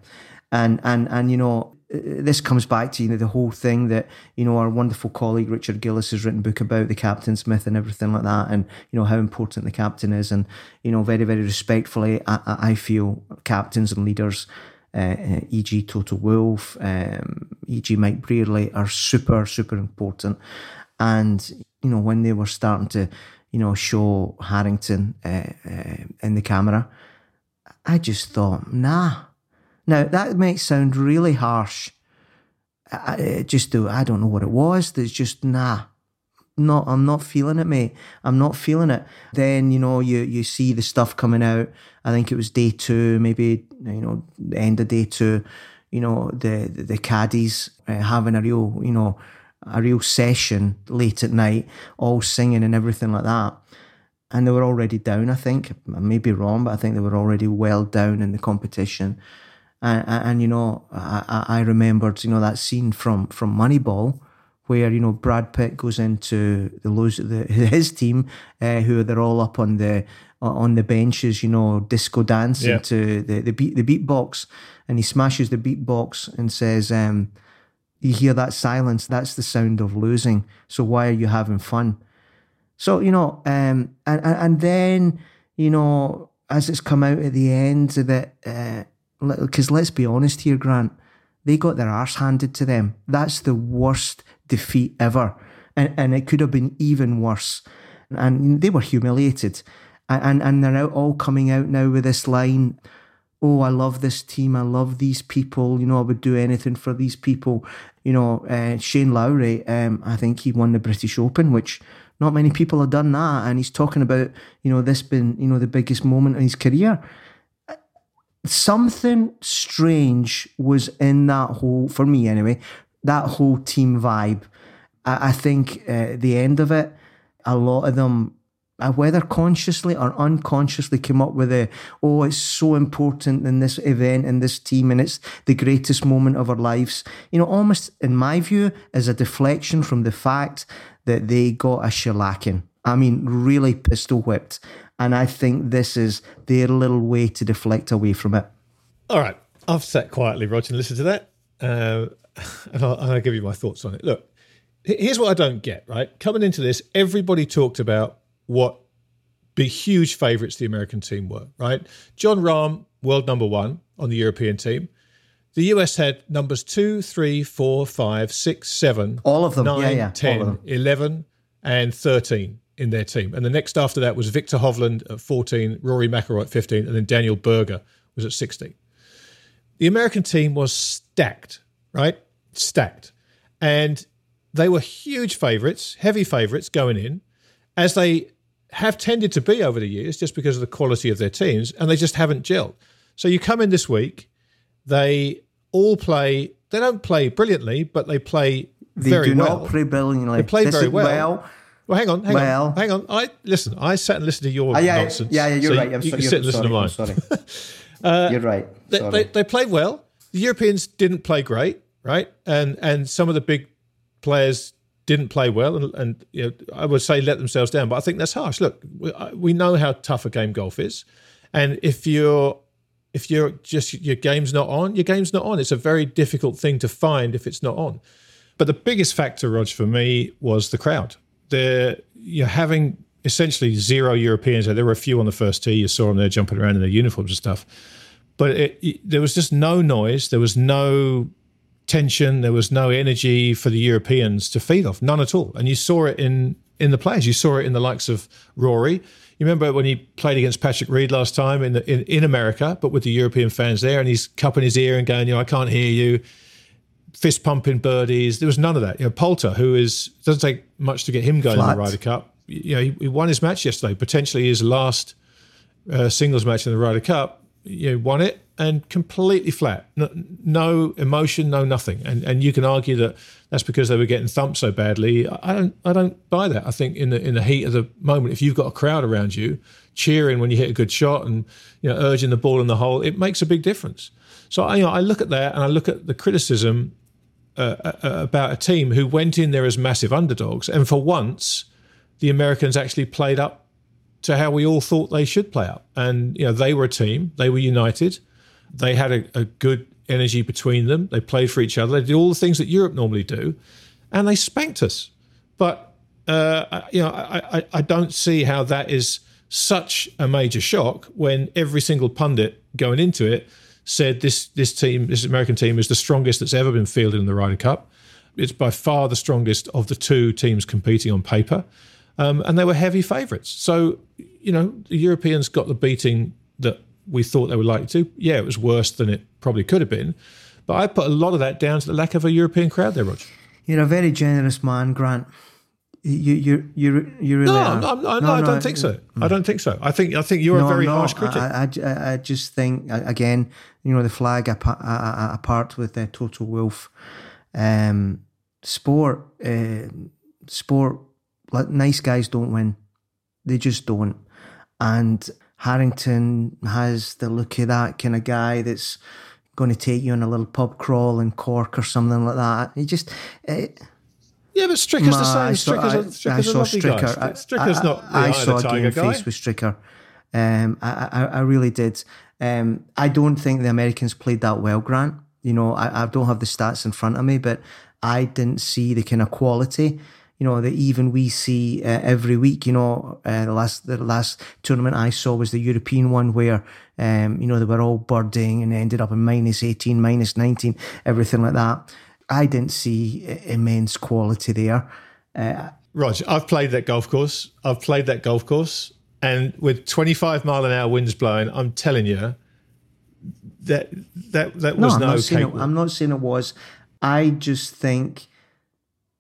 and and and you know, this comes back to you know the whole thing that you know our wonderful colleague Richard Gillis has written a book about the captain's myth and everything like that, and you know how important the captain is, and you know very very respectfully, I, I feel captains and leaders. Uh, uh e.g. Toto Wolff, um, e.g. Mike Brearley are super, super important. And, you know, when they were starting to you know, show Harrington uh, uh, in the camera. I just thought, nah. Now that might sound really harsh. I, just do. I don't know what it was. There's just nah. No, I'm not feeling it, mate. I'm not feeling it. Then you know you you see the stuff coming out. I think it was day two, maybe you know the end of day two. You know the the, the caddies uh, having a real you know a real session late at night, all singing and everything like that. And they were already down, I think. I may be wrong, but I think they were already well down in the competition. And, and, and you know, I, I remembered, you know, that scene from, from Moneyball where, you know, Brad Pitt goes into the lose the, his team, uh, who they're all up on the on the benches, you know, disco dancing yeah. to the, the beat the beatbox. And he smashes the beatbox and says, um, you hear that silence, that's the sound of losing. So why are you having fun? So, you know, um, and, and then, you know, as it's come out at the end of it, because let's be honest here, Grant, they got their arse handed to them. That's the worst defeat ever. And, and it could have been even worse. And they were humiliated. And, and, and they're out all coming out now with this line oh, I love this team. I love these people. You know, I would do anything for these people. You know, uh, Shane Lowry, um, I think he won the British Open, which not many people have done that. And he's talking about, you know, this being, you know, the biggest moment in his career. Something strange was in that whole, for me anyway, that whole team vibe. I, I think uh, the end of it, a lot of them uh, whether consciously or unconsciously came up with a oh it's so important in this event in this team and it's the greatest moment of our lives. You know almost in my view as a deflection from the fact that they got a shellacking i mean really pistol whipped and i think this is their little way to deflect away from it All right. I've sat quietly, Roger, and listened to that. Uh, and I'll, I'll give you my thoughts on it. Look, here's what I don't get, right? Coming into this, everybody talked about what big, huge favourites the American team were, right? Jon Rahm, world number one on the European team. The US had numbers two, three, four, five, six, seven, all of them, nine, yeah, yeah, 10, 11, and 13 in their team. And the next after that was Viktor Hovland at 14, Rory McIlroy at 15, and then Daniel Berger was at 16. The American team was stacked, right? Stacked. And they were huge favourites, heavy favourites going in, as they have tended to be over the years just because of the quality of their teams, and they just haven't gelled. So you come in this week, they all play. They don't play brilliantly, but they play They very do well. not play brilliantly. They play This very is- well. Well, hang on, hang Well- on, hang on. I listen. I sat and listened to your Ah, yeah, nonsense. yeah, yeah, you're so right. I'm you, sorry. can you're, sit and listen sorry, to mine. I'm sorry. you're right. They, they, they played well. The Europeans didn't play great, right? And and some of the big players didn't play well, and, and you know, I would say let themselves down. But I think that's harsh. Look, we, we know how tough a game golf is, and if you're if you're just your game's not on, your game's not on. It's a very difficult thing to find if it's not on. But the biggest factor, Rog, for me was the crowd. They're you're having essentially zero Europeans. There were a few on the first tee. You saw them there jumping around in their uniforms and stuff. But it, it- there was just no noise. There was no tension. There was no energy for the Europeans to feed off. None at all. And you saw it in in the players. You saw it in the likes of Rory. You remember when he played against Patrick Reed last time in, the, in in America, but with the European fans there, and he's cupping his ear and going, "You know, I can't hear you." Fist pumping birdies. There was none of that. You know, Poulter, who is doesn't take much to get him going in the Ryder Cup. You know, he, he won his match yesterday. Potentially his last uh, singles match in the Ryder Cup. You know, won it and completely flat. No, no emotion, no nothing. And and you can argue that that's because they were getting thumped so badly. I I don't I don't buy that. I think in the in the heat of the moment, if you've got a crowd around you cheering when you hit a good shot and you know urging the ball in the hole, it makes a big difference. So I, you know, I look at that and I look at the criticism uh, uh, about a team who went in there as massive underdogs, and for once, the Americans actually played up to how we all thought they should play up. And you know, they were a team; they were united. They had a, a good energy between them. They played for each other. They did all the things that Europe normally do, and they spanked us. But uh, you know, I, I, I don't see how that is such a major shock when every single pundit going into it said this this team, this American team, is the strongest that's ever been fielded in the Ryder Cup. It's by far the strongest of the two teams competing on paper, um, and they were heavy favourites. So you know, the Europeans got the beating that we thought they were likely to. Yeah, it was worse than it probably could have been, but I put a lot of that down to the lack of a European crowd there, Roger. You're a very generous man, Grant. You you you you really No, are. I'm, I'm, no, no, I don't think so. I don't think so. I think I think you're a very harsh critic. I, I, I- just think again, you know, the flag apart with the Toto Wolff, um, sport, uh, sport. Like nice guys don't win, they just don't. And Harrington has the look of that kind of guy that's going to take you on a little pub crawl in Cork or something like that. He just. Uh, yeah, but Stricker's the same. I saw, Stricker's, I, a, Stricker's I saw Stricker. guy. I- Stricker's I- not I eye saw a tiger game guy. face with Stricker. Um, I, I, I really did. Um, I don't think the Americans played that well, Grant. You know, I, I don't have the stats in front of me, but I didn't see the kind of quality. You know that even we see uh, every week. You know, uh, the last the last tournament I saw was the European one where um, you know they were all birding and ended up in minus eighteen, minus nineteen, everything like that. I didn't see immense quality there. Uh, Roger, I've played that golf course. I've played that golf course, and with 25 mile an hour winds blowing, I'm telling you that that that No, was I'm no not saying it. I'm not saying it was. I just think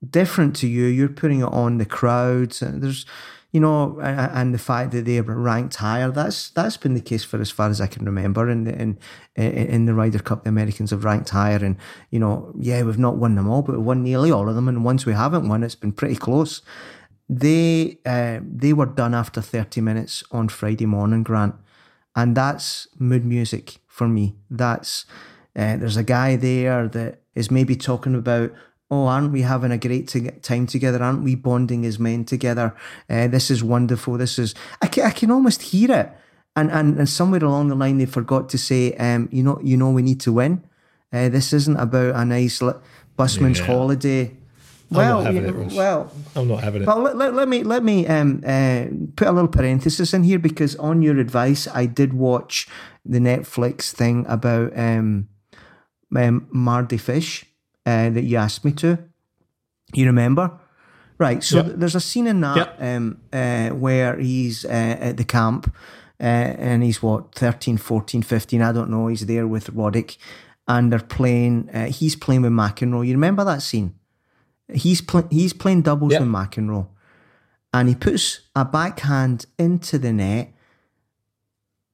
different to you. You're putting it on the crowds, and there's, you know, and the fact that they were ranked higher. That's that's been the case for as far as I can remember. In the, in in the Ryder Cup, the Americans have ranked higher, and you know, yeah, we've not won them all, but we've won nearly all of them. And once we haven't won, it's been pretty close. They uh, they were done after 30 minutes on Friday morning, Grant and that's mood music for me. That's uh, there's a guy there that is maybe talking about, oh, aren't we having a great to- time together? Aren't we bonding as men together? Uh, this is wonderful. This is I can, I can almost hear it. and, and and somewhere along the line they forgot to say, um, you know, you know, we need to win. Uh, this isn't about a nice busman's yeah. holiday. Well, you know, well, I'm not having it. Well, let, let, let me let me um, uh, put a little parenthesis in here because on your advice, I did watch the Netflix thing about um, um Mardy Fish uh, that you asked me to. You remember? Right. So yep. there's a scene in that yep. um, uh, where he's uh, at the camp uh, and he's what, 13, 14, 15, I don't know. He's there with Roddick and they're playing, uh, he's playing with McEnroe. You remember that scene? He's, pl- he's playing doubles yep. with McEnroe and he puts a backhand into the net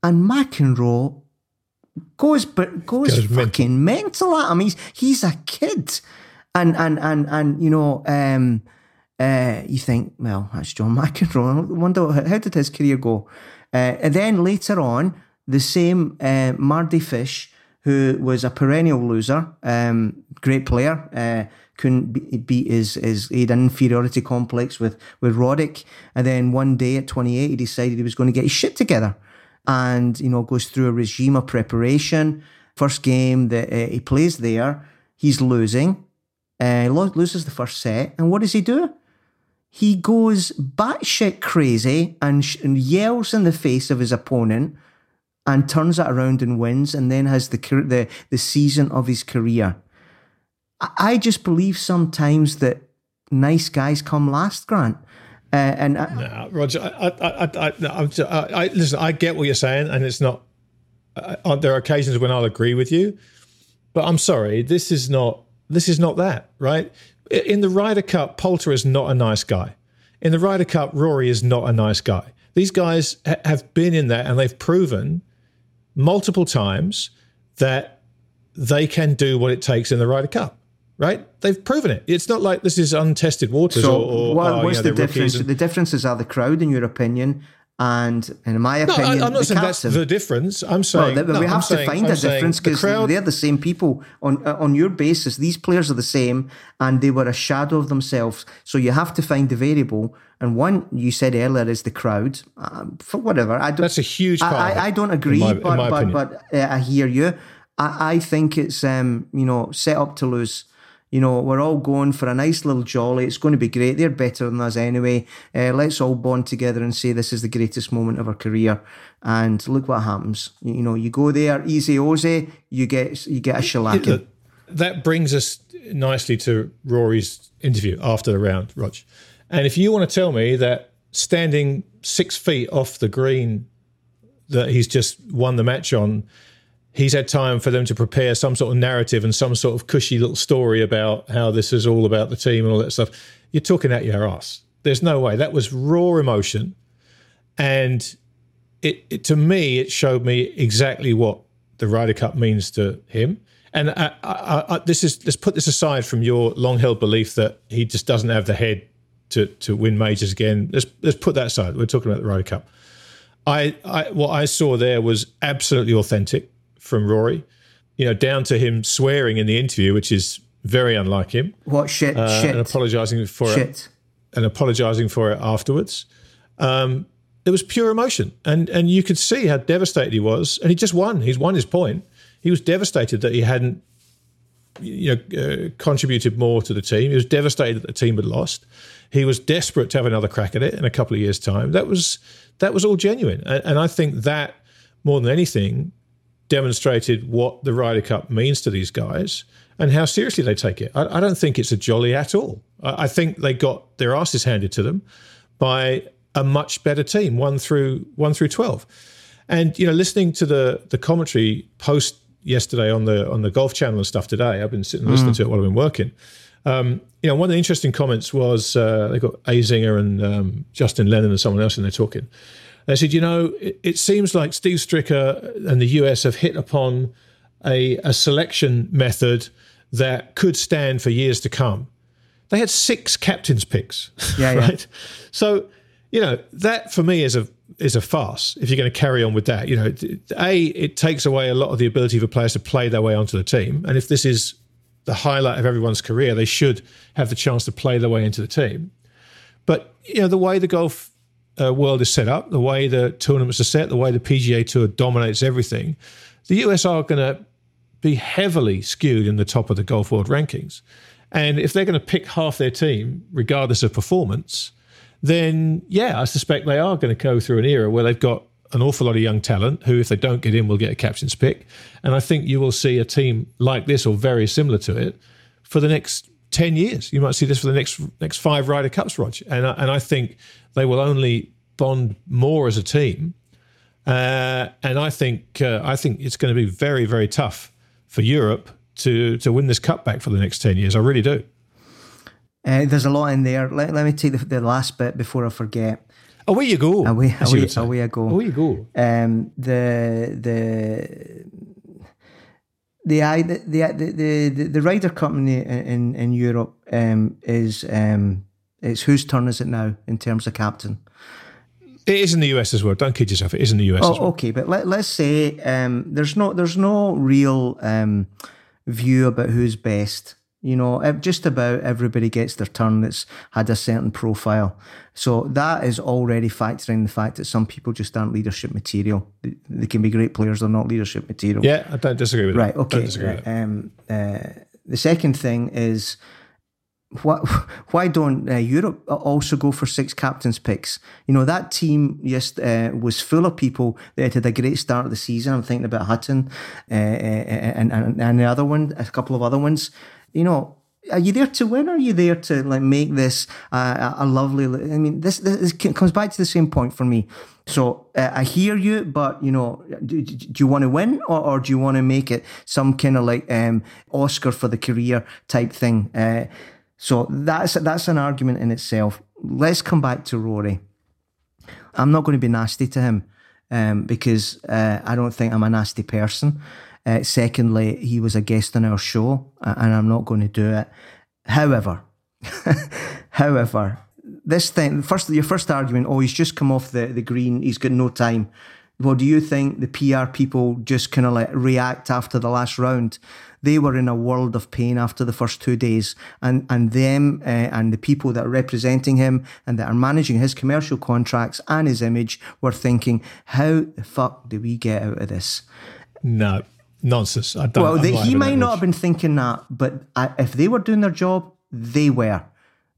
and McEnroe goes but goes, goes fucking mental. mental at him. He's he's a kid, and and and and you know, um, uh, you think, well, that's John McEnroe. I wonder how did his career go? Uh, and then later on, the same uh, Mardy Fish, who was a perennial loser, um, great player, uh, couldn't beat his, his he had an inferiority complex with with Roddick, and then one day at 28, he decided he was going to get his shit together and you know goes through a regime of preparation. First game that uh, he plays there, he's losing. Uh, loses the first set, and what does he do? He goes batshit crazy and, sh- and yells in the face of his opponent, and turns it around and wins, and then has the the the season of his career. I, I just believe sometimes that nice guys come last, Grant. Uh, and I, no, Roger, I, I, I, I, listen. I get what you're saying, and it's not. Uh, there are occasions when I'll agree with you, but I'm sorry. This is not. This is not that right. In the Ryder Cup, Poulter is not a nice guy. In the Ryder Cup, Rory is not a nice guy. These guys ha- have been in there, and they've proven multiple times that they can do what it takes in the Ryder Cup right? They've proven it. It's not like this is untested waters. So, or, or, what, what's the difference? And, the differences are the crowd, in your opinion, and in my opinion, no, I, am not saying captain. that's the difference. I'm saying well, no, we have I'm to saying, find I'm a difference because the they're the same people on uh, on your basis. These players are the same, and they were a shadow of themselves. So you have to find the variable. And one you said earlier is the crowd. Um, for whatever, I don't. That's a huge. Part I, I, I don't agree, my, but but, but uh, I hear you. I, I think it's um, you know set up to lose you know, we're all going for a nice little jolly. It's going to be great. They're better than us anyway. Uh, let's all bond together and say this is the greatest moment of our career. And look what happens. You, know, you go there, easy Ozzy, you get you get a shellacking. That brings us nicely to Rory's interview after the round, Rog. And if you want to tell me that standing six feet off the green that he's just won the match on he's had time for them to prepare some sort of narrative and some sort of cushy little story about how this is all about the team and all that stuff. You're talking out your ass. There's no way. That was raw emotion. And it, it to me, it showed me exactly what the Ryder Cup means to him. And I, I, I, this is let's put this aside from your long held belief that he just doesn't have the head to to win majors again. Let's let's put that aside. We're talking about the Ryder Cup. I, I what I saw there was absolutely authentic from Rory, you know, down to him swearing in the interview, which is very unlike him. What shit? Uh, shit. And apologising for shit. it. And apologising for it afterwards. Um, it was pure emotion, and and you could see how devastated he was. And he just won. He's won his point. He was devastated that he hadn't, you know, uh, contributed more to the team. He was devastated that the team had lost. He was desperate to have another crack at it in a couple of years' time. That was that was all genuine, and, and I think that more than anything demonstrated what the Ryder Cup means to these guys and how seriously they take it. I, I don't think it's a jolly at all. I, I, think they got their asses handed to them by a much better team, one through one through twelve. And you know, listening to the the commentary post yesterday on the on the Golf Channel and stuff today, I've been sitting mm. listening to it while I've been working. Um, you know, one of the interesting comments was uh, they got Azinger and um, Justin Leonard and someone else in there talking, they said, you know, it, it seems like Steve Stricker and the US have hit upon a, a selection method that could stand for years to come. They had six captains picks, yeah, right? Yeah. So, you know, that for me is a is a farce. If you're going to carry on with that, you know, a it takes away a lot of the ability for players to play their way onto the team, and if this is the highlight of everyone's career, they should have the chance to play their way into the team. But you know, the way the golf uh, world is set up, the way the tournaments are set, the way the PGA Tour dominates everything, the US are going to be heavily skewed in the top of the golf world rankings. And if they're going to pick half their team, regardless of performance, then yeah, I suspect they are going to go through an era where they've got an awful lot of young talent who, if they don't get in, will get a captain's pick. And I think you will see a team like this or very similar to it for the next 10 years. You might see this for the next next five Ryder Cups, Roger. And, I, and I think they will only bond more as a team. Uh, and I think uh, I think it's going to be very, very tough for Europe to to win this cup back for the next 10 years. I really do. Uh, there's a lot in there. Let, let me take the, the last bit before I forget. Away you go. Away, away, away I go. Away you go. Um, the the the the the the, the Ryder company in in Europe um, is um, it's whose turn is it now in terms of captain? It is in the US as well. Don't kid yourself. It is in the US. Oh, well. okay. But let, let's say um, there's no there's no real um, view about who's best. You know, just about everybody gets their turn that's had a certain profile. So that is already factoring the fact that some people just aren't leadership material. They, can be great players, they're not leadership material. Yeah, I don't disagree with right, that. Right, okay. Um, uh, the second thing is why, why don't uh, Europe also go for six captains picks? You know, that team just uh, was full of people that had a great start of the season. I'm thinking about Hatton uh, uh and, and, and the other one, a couple of other ones you know, are you there to win or are you there to like make this uh, a lovely i mean this, this comes back to the same point for me so uh, i hear you but you know do, do you want to win or, or, do you want to make it some kind of like um, oscar for the career type thing uh, so that's that's an argument in itself let's come back to rory i'm not going to be nasty to him um, because uh, i don't think i'm a nasty person uh, secondly, he was a guest on our show, and I'm not going to do it. However, however, this thing, first your first argument, oh, he's just come off the, the green, he's got no time. Well, do you think the PR people just kind of like react after the last round? They were in a world of pain after the first two days, and and them uh, and the people that are representing him and that are managing his commercial contracts and his image were thinking, how the fuck do we get out of this? No, nonsense. I don't. Well, they, he might not have been thinking that, but I, if they were doing their job, they were.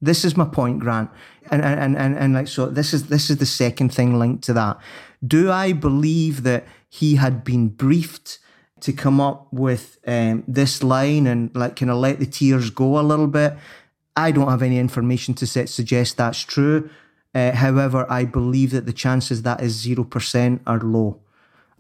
This is my point, Grant, and and and and like so. This is this is the second thing linked to that. Do I believe that he had been briefed to come up with um, this line and like kind of let the tears go a little bit? I don't have any information to suggest that's true. Uh, however, I believe that the chances that is zero percent are low.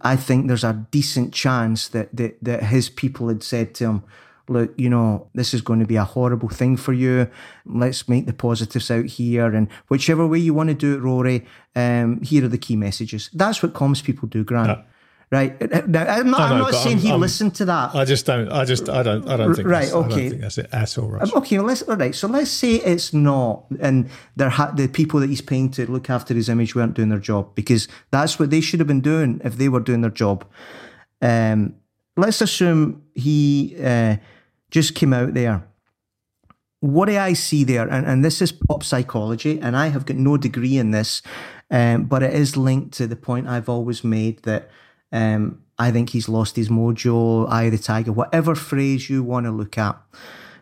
I think there's a decent chance that, that, that his people had said to him, look, you know, this is going to be a horrible thing for you. Let's make the positives out here. And whichever way you want to do it, Rory, um, here are the key messages. That's what comms people do, Grant. Right now, I'm not, know, I'm not saying I'm, he I'm, listened to that. I just don't. I just. I don't. I don't think. Right. okay. I don't think that's it at all. Rush. Okay. Well, let's. All right. So let's say it's not, and there ha- the people that he's paying to look after his image weren't doing their job because that's what they should have been doing if they were doing their job. Um, let's assume he uh, just came out there. What do I see there? And, and this is pop psychology, and I have got no degree in this, um, but it is linked to the point I've always made that um, I think he's lost his mojo, eye of the tiger, whatever phrase you want to look at.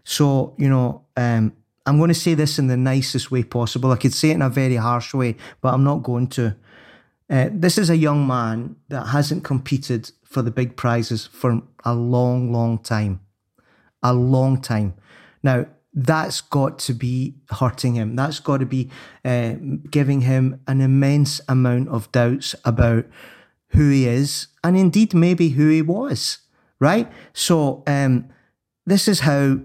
So, you know, um, I'm going to say this in the nicest way possible. I could say it in a very harsh way, but I'm not going to. Uh, this is a young man that hasn't competed for the big prizes for a long, long time. A long time. Now, that's got to be hurting him. That's got to be uh, giving him an immense amount of doubts about who he is and indeed maybe who he was, right? So um, this is how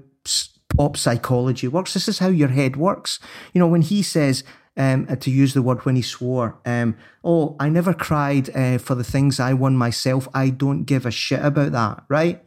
pop psychology works. This is how your head works. You know, when he says, um, to use the word when he swore, um, oh, I never cried uh, for the things I won myself. I don't give a shit about that, right?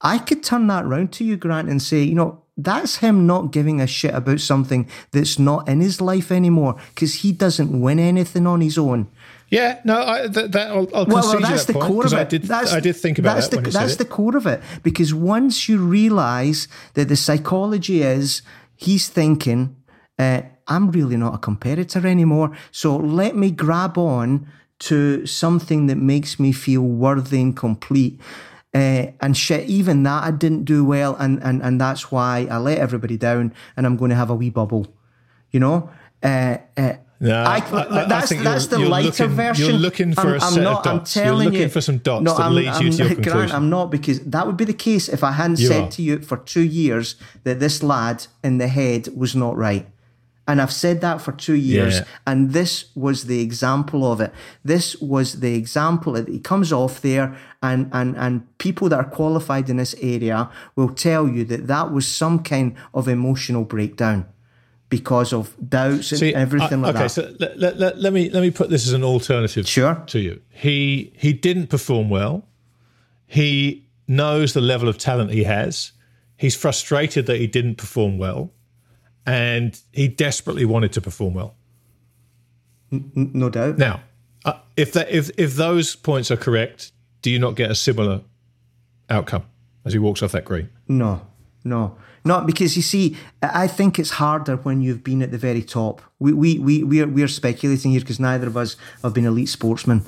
I could turn that round to you, Grant, and say, you know, that's him not giving a shit about something that's not in his life anymore because he doesn't win anything on his own. Yeah, no, I, that, that I'll, I'll well, well, that's that the point, core of it. I did, that's, I did think about that's that the, That's the core of it because once you realise that the psychology is he's thinking, uh, I'm really not a competitor anymore. So let me grab on to something that makes me feel worthy and complete. Uh, and shit, even that I didn't do well, and, and and that's why I let everybody down, and I'm going to have a wee bubble, you know. Uh, uh, no, I, I, that's I that's the lighter looking, version. You're looking for I'm, a I'm set not, of dots. I'm telling you're looking you, for some dots no, that I'm, leads you I'm, to your Grant, conclusion. I'm not because that would be the case if I hadn't You said are. to you for two years that this lad in the head was not right. And I've said that for two years, Yeah. and this was the example of it. This was the example that he comes off there, and and and people that are qualified in this area will tell you that that was some kind of emotional breakdown because of doubts and See, everything I- like okay, that. Okay, so let, let, let, let me let me put this as an alternative Sure. to you. He he didn't perform well. He knows the level of talent he has. He's frustrated that he didn't perform well, and he desperately wanted to perform well. N- no doubt. Now, uh, if that if if those points are correct, do you not get a similar outcome as he walks off that green? No, no, not because you see, I think it's harder when you've been at the very top. We we we we're we're speculating here because neither of us have been elite sportsmen.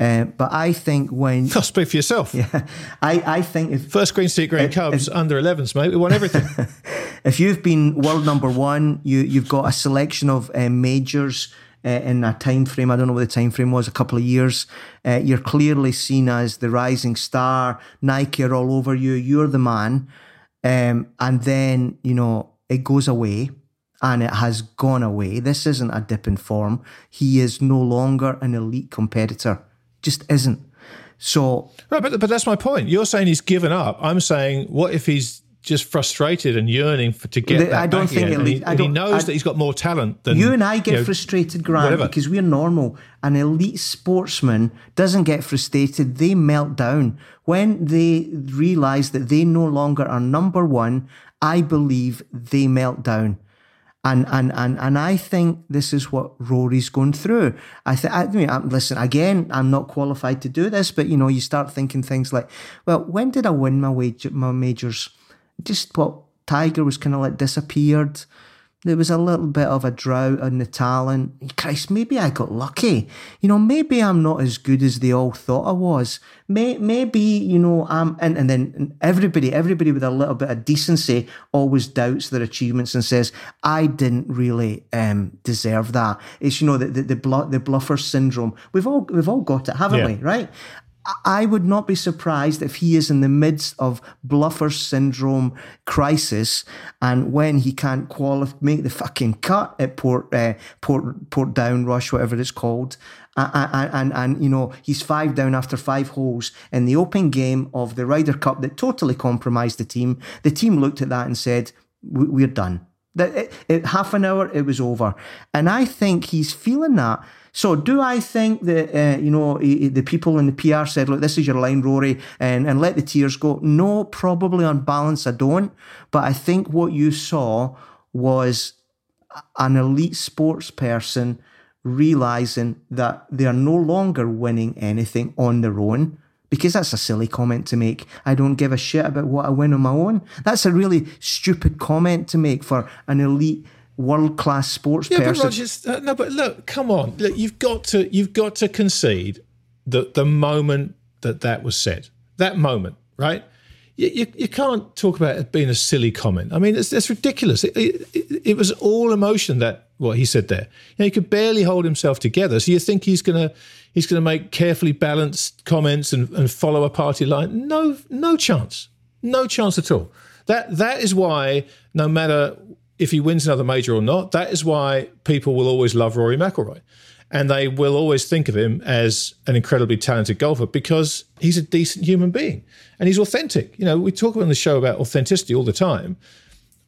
Uh, but I think when Oh, speak for yourself. Yeah, I I think if First green seat green Cubs under 11s, mate. We won everything. if you've been world number one, you you've got a selection of uh, majors. Uh, in a time frame, I don't know what the time frame was, a couple of years. Uh, you're clearly seen as the rising star. Nike are all over you. You're the man, um, and then you know it goes away, and it has gone away. This isn't a dip in form. He is no longer an elite competitor. Just isn't. So Right, but, but that's my point. You're saying he's given up. I'm saying, what if he's just frustrated and yearning for, to get The- that I don't think again, it and, he, I don't- knows I- that he's got more talent than You and I get you know, frustrated, Grant, whatever. because we're normal. An elite sportsman doesn't get frustrated. They melt down. When they realize that they no longer are number one, I believe they melt down. And, and and and I think this is what Rory's going through. I think. I mean, I'm, listen again. I'm not qualified to do this, but you know, you start thinking things like, well, when did I win my wage, my majors? Just what Tiger was kind of like disappeared. There was a little bit of a drought in the talent. Christ, maybe I got lucky. You know, maybe I'm not as good as they all thought I was. May, maybe, you know, I'm, and, and then everybody, everybody with a little bit of decency always doubts their achievements and says, I didn't really um, deserve that. It's, you know, the, the, the, blu- the bluffer syndrome. We've all, we've all got it, haven't Yeah. we? Right? I would not be surprised if he is in the midst of bluffer syndrome crisis, and when he can't qualify, make the fucking cut at Port uh, Port Port Down Rush, whatever it's called, and, and and you know he's five down after five holes in the open game of the Ryder Cup that totally compromised the team. The team looked at that and said, "We're done." That it, it, half an hour, it was over, and I think he's feeling that. So, do I think that uh, you know he- he- the people in the PR said, "Look, this is your line, Rory," and and let the tears go? No, probably on balance, I don't. But I think what you saw was an elite sports person realizing that they are no longer winning anything on their own. Because that's a silly comment to make. I don't give a shit about what I win on my own. That's a really stupid comment to make for an elite, world class sports Yeah, but. Rogers, uh, no, but look, come on, look, you've got to, you've got to concede that the moment that that was said, that moment, right? You, you, you can't talk about it being a silly comment. I mean, it's, it's ridiculous. It, it, it, it was all emotion that what he said there. You know, he could barely hold himself together. So you think he's gonna he's gonna make carefully balanced comments and, and follow a party line? No, no chance, no chance at all. That that is why no matter if he wins another major or not, that is why people will always love Rory McIlroy. And they will always think of him as an incredibly talented golfer because he's a decent human being and he's authentic. You know, we talk on the show about authenticity all the time.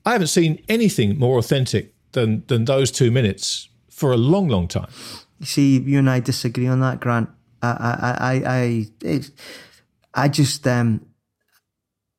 I haven't seen anything more authentic than than those two minutes for a long, long time. See, you and I disagree on that, Grant. I, I, I, I, it, I just, um,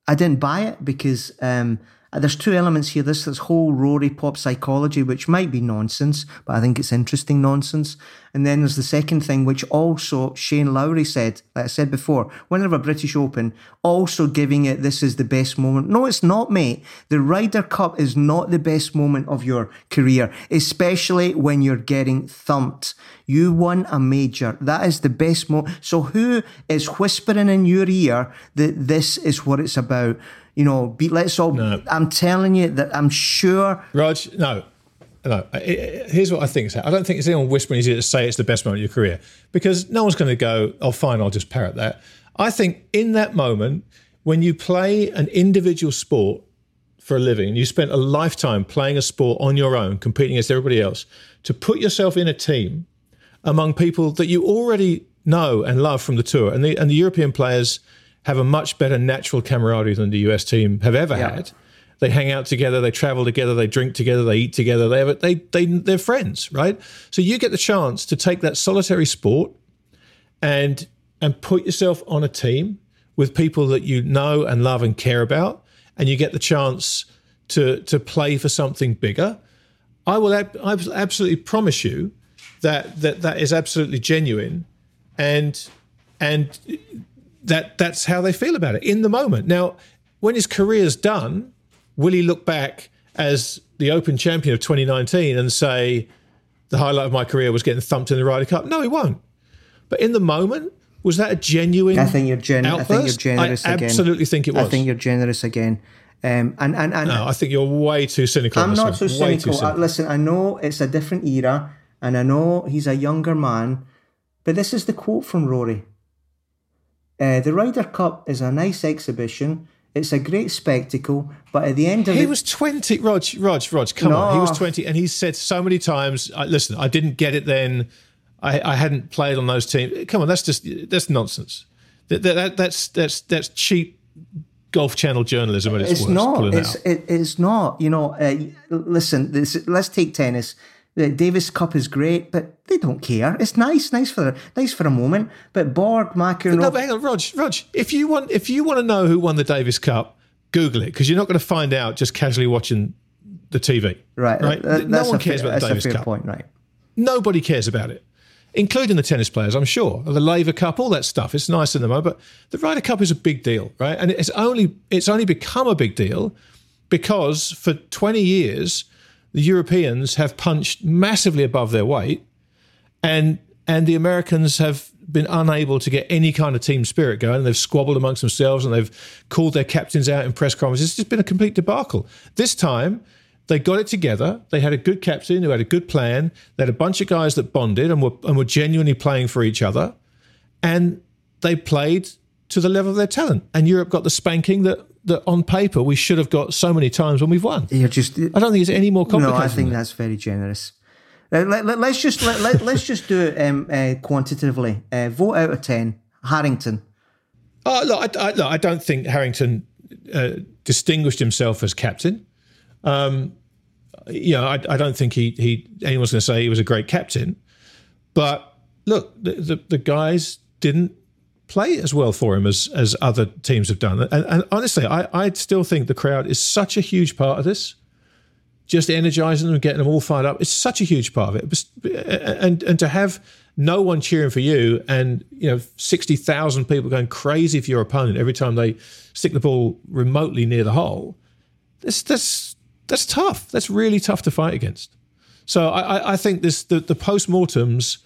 I didn't buy it because um, uh, there's two elements here. This this whole Rory pop psychology, which might be nonsense, but I think it's interesting nonsense. And then there's the second thing, which also Shane Lowry said, like I said before, winner of a British Open, also giving it this is the best moment. No, it's not, mate. The Ryder Cup is not the best moment of your career, especially when you're getting thumped. You won a major. That is the best moment. So who is whispering in your ear that this is what it's about? You know, be, let's all. No. I'm telling you that I'm sure. Raj, no, no. Here's what I think. I don't think it's anyone whispering easier to say it's the best moment of your career because no one's going to go, oh, fine, I'll just parrot that. I think in that moment, when you play an individual sport for a living you spent a lifetime playing a sport on your own, competing against everybody else, to put yourself in a team among people that you already know and love from the tour, and the, and the European players have a much better natural camaraderie than the US team have ever yeah. had they hang out together, they travel together, they drink together, they eat together. They have, they they they're friends, right? So you get the chance to take that solitary sport and and put yourself on a team with people that you know and love and care about, and you get the chance to to play for something bigger. I will ab- I absolutely promise you that that that is absolutely genuine, and and that that's how they feel about it in the moment. Now, when his career's done will he look back as the Open champion of 2019 and say the highlight of my career was getting thumped in the Ryder Cup? No, he won't. But in the moment, was that a genuine? I think you're generous. I think you're generous I again. absolutely think it was. I think you're generous again. Um, and, and, and no, I think you're way too cynical. I'm not so cynical. cynical. Uh, listen, I know it's a different era, and I know he's a younger man, but this is the quote from Rory. Uh, the Ryder Cup is a nice exhibition it's a great spectacle, but at the end of he it, was twenty. Rog, Rog, Rog, come no. on, he was twenty, and he said so many times. listen, I didn't get it then. I, I, hadn't played on those teams. Come on, that's just that's nonsense. That, that, that's that's that's cheap golf channel journalism at its, it's worst. Not. It's it, it's not. You know, uh, listen. This, let's take tennis. The Davis Cup is great, but they don't care. It's nice, nice for nice for a moment. But Borg, McEnroe. No, but hang on, Rog, Rog. If you want, if you want to know who won the Davis Cup, Google it because you're not going to find out just casually watching the TV. Right, right. That, no one cares fair, about the Davis Cup. Point, right? Nobody cares about it, including the tennis players. I'm sure the Laver Cup, all that stuff. It's nice in the moment, but the Ryder Cup is a big deal, right? And it's only it's only become a big deal because for 20 years the Europeans have punched massively above their weight, and and the Americans have been unable to get any kind of team spirit going. They've squabbled amongst themselves and they've called their captains out in press conferences. It's just been a complete debacle. This time, they got it together. They had a good captain who had a good plan. They had a bunch of guys that bonded and were and were genuinely playing for each other, and they played to the level of their talent. And Europe got the spanking that that on paper we should have got so many times when we've won. You're just. I don't think it's any more complicated. No, I think that's very generous. Uh, let, us let, just let, let, us just do it um, uh, quantitatively. Uh, vote out of ten, Harrington. Oh, look, I, I, look, I don't think Harrington uh, distinguished himself as captain. Um, you know, I, I, don't think he, he anyone's going to say he was a great captain. But look, the, the, the guys didn't play as well for him as as other teams have done. And, and honestly, I, I still think the crowd is such a huge part of this. Just energizing them, getting them all fired up. It's such a huge part of it. And and to have no one cheering for you, and you know sixty thousand people going crazy for your opponent every time they stick the ball remotely near the hole. That's that's that's tough. That's really tough to fight against. So I, I think this the, the post mortems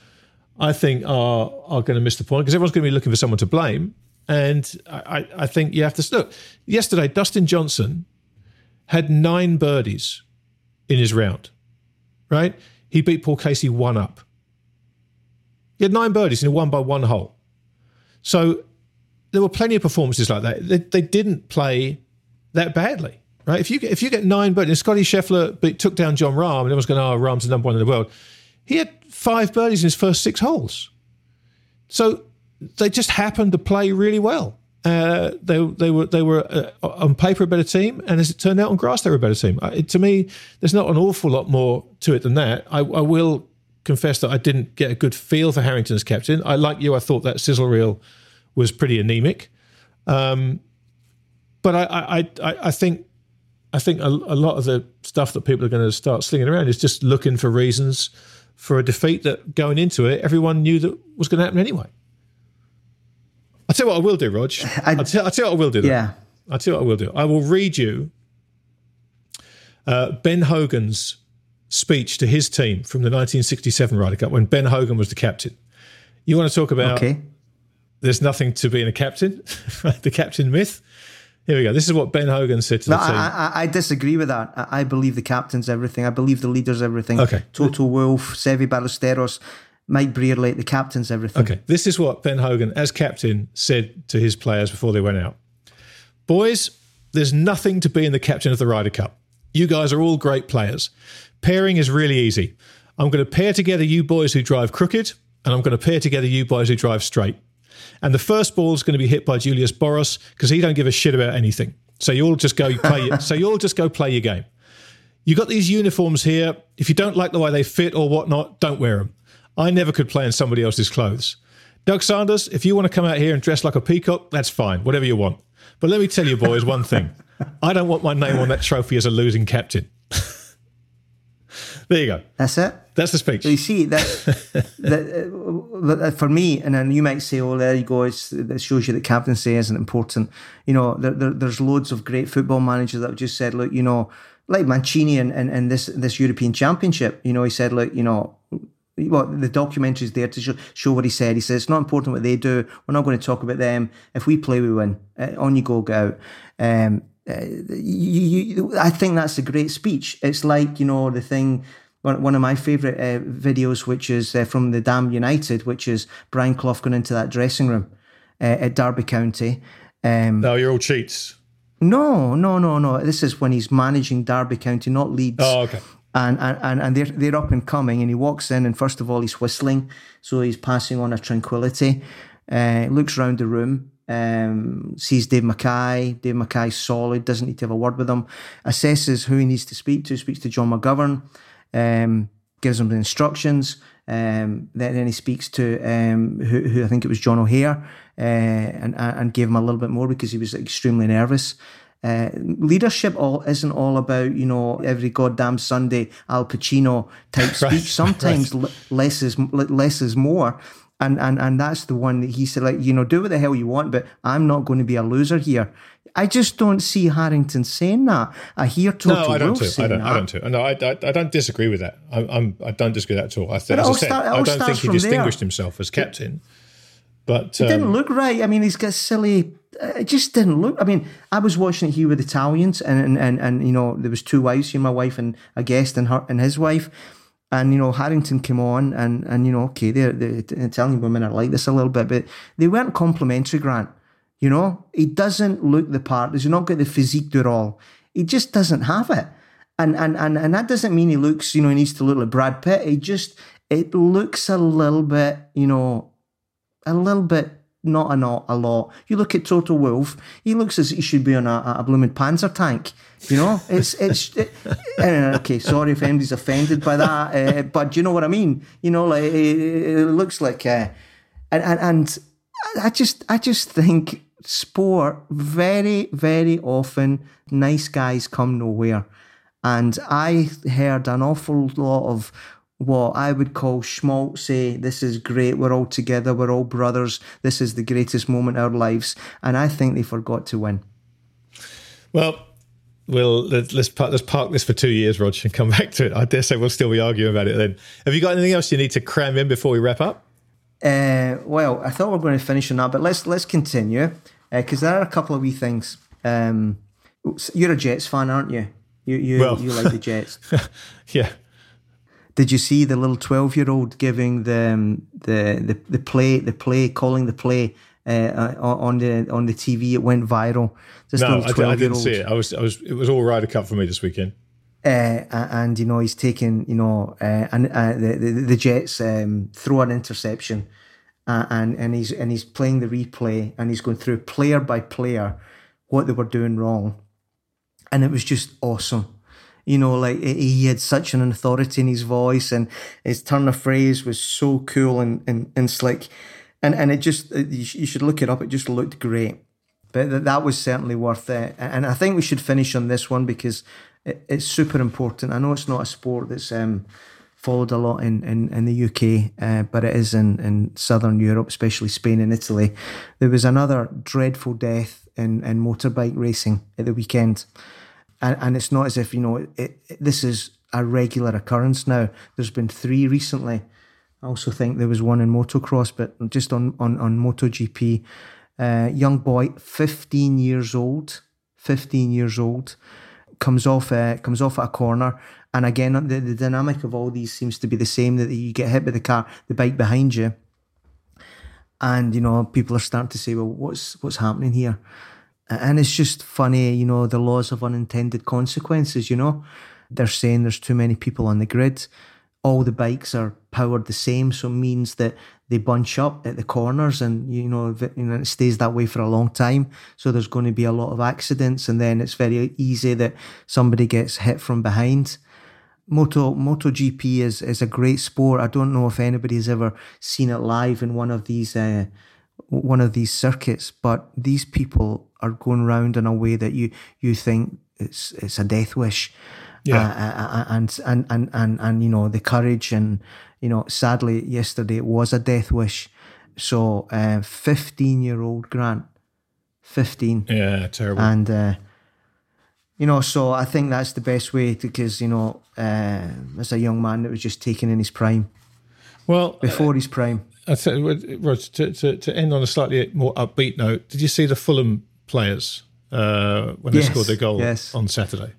I think are are going to miss the point because everyone's going to be looking for someone to blame. And I, I think you have to look. Yesterday, Dustin Johnson had nine birdies in his round, right? He beat Paul Casey one up. He had nine birdies and he won by one hole. So there were plenty of performances like that. They, they didn't play that badly, right? If you get, if you get nine birdies, Scottie Scheffler took down Jon Rahm, and everyone's going, "Oh, Rahm's the number one in the world." He had five birdies in his first six holes. So they just happened to play really well. Uh, they they were they were uh, on paper a better team, and as it turned out on grass they were a better team. To me, there's not an awful lot more to it than that. I, I, will confess that I didn't get a good feel for Harrington's captain. I like you. I thought that sizzle reel was pretty anemic, um, but I, I I, I think I think a, a lot of the stuff that people are going to start slinging around is just looking for reasons for a defeat that going into it, everyone knew that was going to happen anyway. I'll tell you what I will do, Rog. I, will tell, I'll tell you what I will do. Though. Yeah. I'll tell you what I will do. I will read you uh, Ben Hogan's speech to his team from the 1967 Ryder Cup when Ben Hogan was the captain. You want to talk about okay. there's nothing to being a captain, the captain myth? Here we go. This is what Ben Hogan said to the team. I, I, I, disagree with that. I, I, believe the captain's everything. I believe the leader's everything. Okay. Toto Wolff, Seve Ballesteros, Mike Brearley, the captain's everything. Okay. This is what Ben Hogan, as captain, said to his players before they went out. Boys, there's nothing to being the captain of the Ryder Cup. You guys are all great players. Pairing is really easy. I'm going to pair together you boys who drive crooked, and I'm going to pair together you boys who drive straight. And the first ball is going to be hit by Julius Boros because he don't give a shit about anything. So you all just go play. so you all just go play your game. You got these uniforms here. If you don't like the way they fit or whatnot, don't wear them. I never could play in somebody else's clothes. Doug Sanders, if you want to come out here and dress like a peacock, that's fine. Whatever you want. But let me tell you, boys, one thing. I don't want my name on that trophy as a losing captain. There you go. That's it. That's the speech. So you see that, that uh, for me, and then you might say, "Oh, there you go." It's, it shows you that captaincy isn't important. You know, there, there, there's loads of great football managers that have just said, "Look, you know, like Mancini and, and, and this this European Championship." You know, he said, "Look, you know." Well, the documentary is there to show, show, what he said. He says it's not important what they do. We're not going to talk about them. If we play, we win. Uh, on you go, go out. Um, uh, you, you, I think that's a great speech. It's like you know the thing one, one of my favourite uh, videos, which is uh, from the Damned United, which is Brian Clough going into that dressing room uh, at Derby County. Um, no, you're all cheats. No, no, no, no. This is when he's managing Derby County, not Leeds. Oh, okay. And, and and they're they're up and coming, and he walks in, and first of all, he's whistling, so he's passing on a tranquility. Uh, looks around the room, um, sees Dave Mackay. Dave Mackay's solid, doesn't need to have a word with him. Assesses who he needs to speak to. Speaks to John McGovern um, gives him the instructions. Um, then, he speaks to um, who, who, I think it was John O'Hare, uh, and and gave him a little bit more because he was extremely nervous. Uh, leadership all isn't all about you know every goddamn Sunday Al Pacino type speech. Right. Sometimes right. less is less is more, and and and that's the one that he said like you know do what the hell you want, but I'm not going to be a loser here. I just don't see Harrington saying that. I hear Toto no, I don't too. I don't. That. I don't too. No, I, I, don't disagree with that. I, I'm, I don't disagree with that at all. I, th- said, start, I don't think he distinguished there. himself as captain. But um, it didn't look right. I mean, he's got silly. It just didn't look. I mean, I was watching it here with Italians, and and and, and you know there was two wives here, my wife and a guest, and her and his wife. And you know Harrington came on, and and you know okay, they're, the Italian women are like this a little bit, but they weren't complimentary. Grant, you know, he doesn't look the part. He's not got the physique du role. He just doesn't have it. And, and and and that doesn't mean he looks, you know, he needs to look like Brad Pitt. He just it looks a little bit, you know, a little bit not a not a lot. You look at Toto Wolff; he looks as he should be on a, a blooming Panzer tank. You know, it's it's it, okay. Sorry if anybody's offended by that, uh, but you know what I mean. You know, like it, it looks like, uh, and and and I just I just think sport, very, very often, nice guys come nowhere. And I heard an awful lot of what I would call schmaltz say, this is great, we're all together, we're all brothers, this is the greatest moment of our lives. And I think they forgot to win. Well, we'll let's let's park, let's park this for two years, Roger, and come back to it. I dare say we'll still be arguing about it then. Have you got anything else you need to cram in before we wrap up? Uh, well, I thought we were going to finish on that, but let's let's continue because uh, there are a couple of wee things. Um, you're a Jets fan, aren't you? You you, well, you like the Jets? yeah. Did you see the little twelve year old giving the, um, the the the play the play calling the play uh, on the on the TV? It went viral. This no, I, I, didn't see it. I was I was it was all Ryder Cup for me this weekend. Uh, and you know he's taking you know uh, and uh, the, the, the Jets um, throw an interception, uh, and and he's and he's playing the replay and he's going through player by player what they were doing wrong, and it was just awesome. You know, like he had such an authority in his voice, and his turn of phrase was so cool and and, and slick, and and it just you should look it up. It just looked great. but that was certainly worth it. And I think we should finish on this one because it's super important. I know it's not a sport that's um, followed a lot in, in, in the UK, uh, but it is in, in southern Europe, especially Spain and Italy. There was another dreadful death in, in motorbike racing at the weekend. And, and it's not as if, you know, it, it, this is a regular occurrence now. There's been three recently. I also think there was one in motocross, but just on, on, on MotoGP. Uh, young boy, 15 years old, 15 years old, comes off uh, comes off at a corner. And again, the, the dynamic of all these seems to be the same that you get hit by the car, the bike behind you. And, you know, people are starting to say, well, what's what's happening here? And it's just funny, you know, the laws of unintended consequences, you know. They're saying there's too many people on the grid. All the bikes are powered the same, so it means that they bunch up at the corners, and you know, it stays that way for a long time. So there's going to be a lot of accidents, and then it's very easy that somebody gets hit from behind. Moto MotoGP is is a great sport. I don't know if anybody has ever seen it live in one of these uh, one of these circuits, but these people are going round in a way that you you think it's it's a death wish. Yeah, uh, uh, uh and, and and and and you know the courage and you know sadly yesterday it was a death wish. So fifteen uh, year old Grant, fifteen. Yeah, terrible. And uh, you know, so I think that's the best way because you know, uh, as a young man that was just taken in his prime. Well, before uh, his prime. I Rog, to, to, to, end on a slightly more upbeat note, did you see the Fulham players uh, when they yes, scored their goal yes. on Saturday?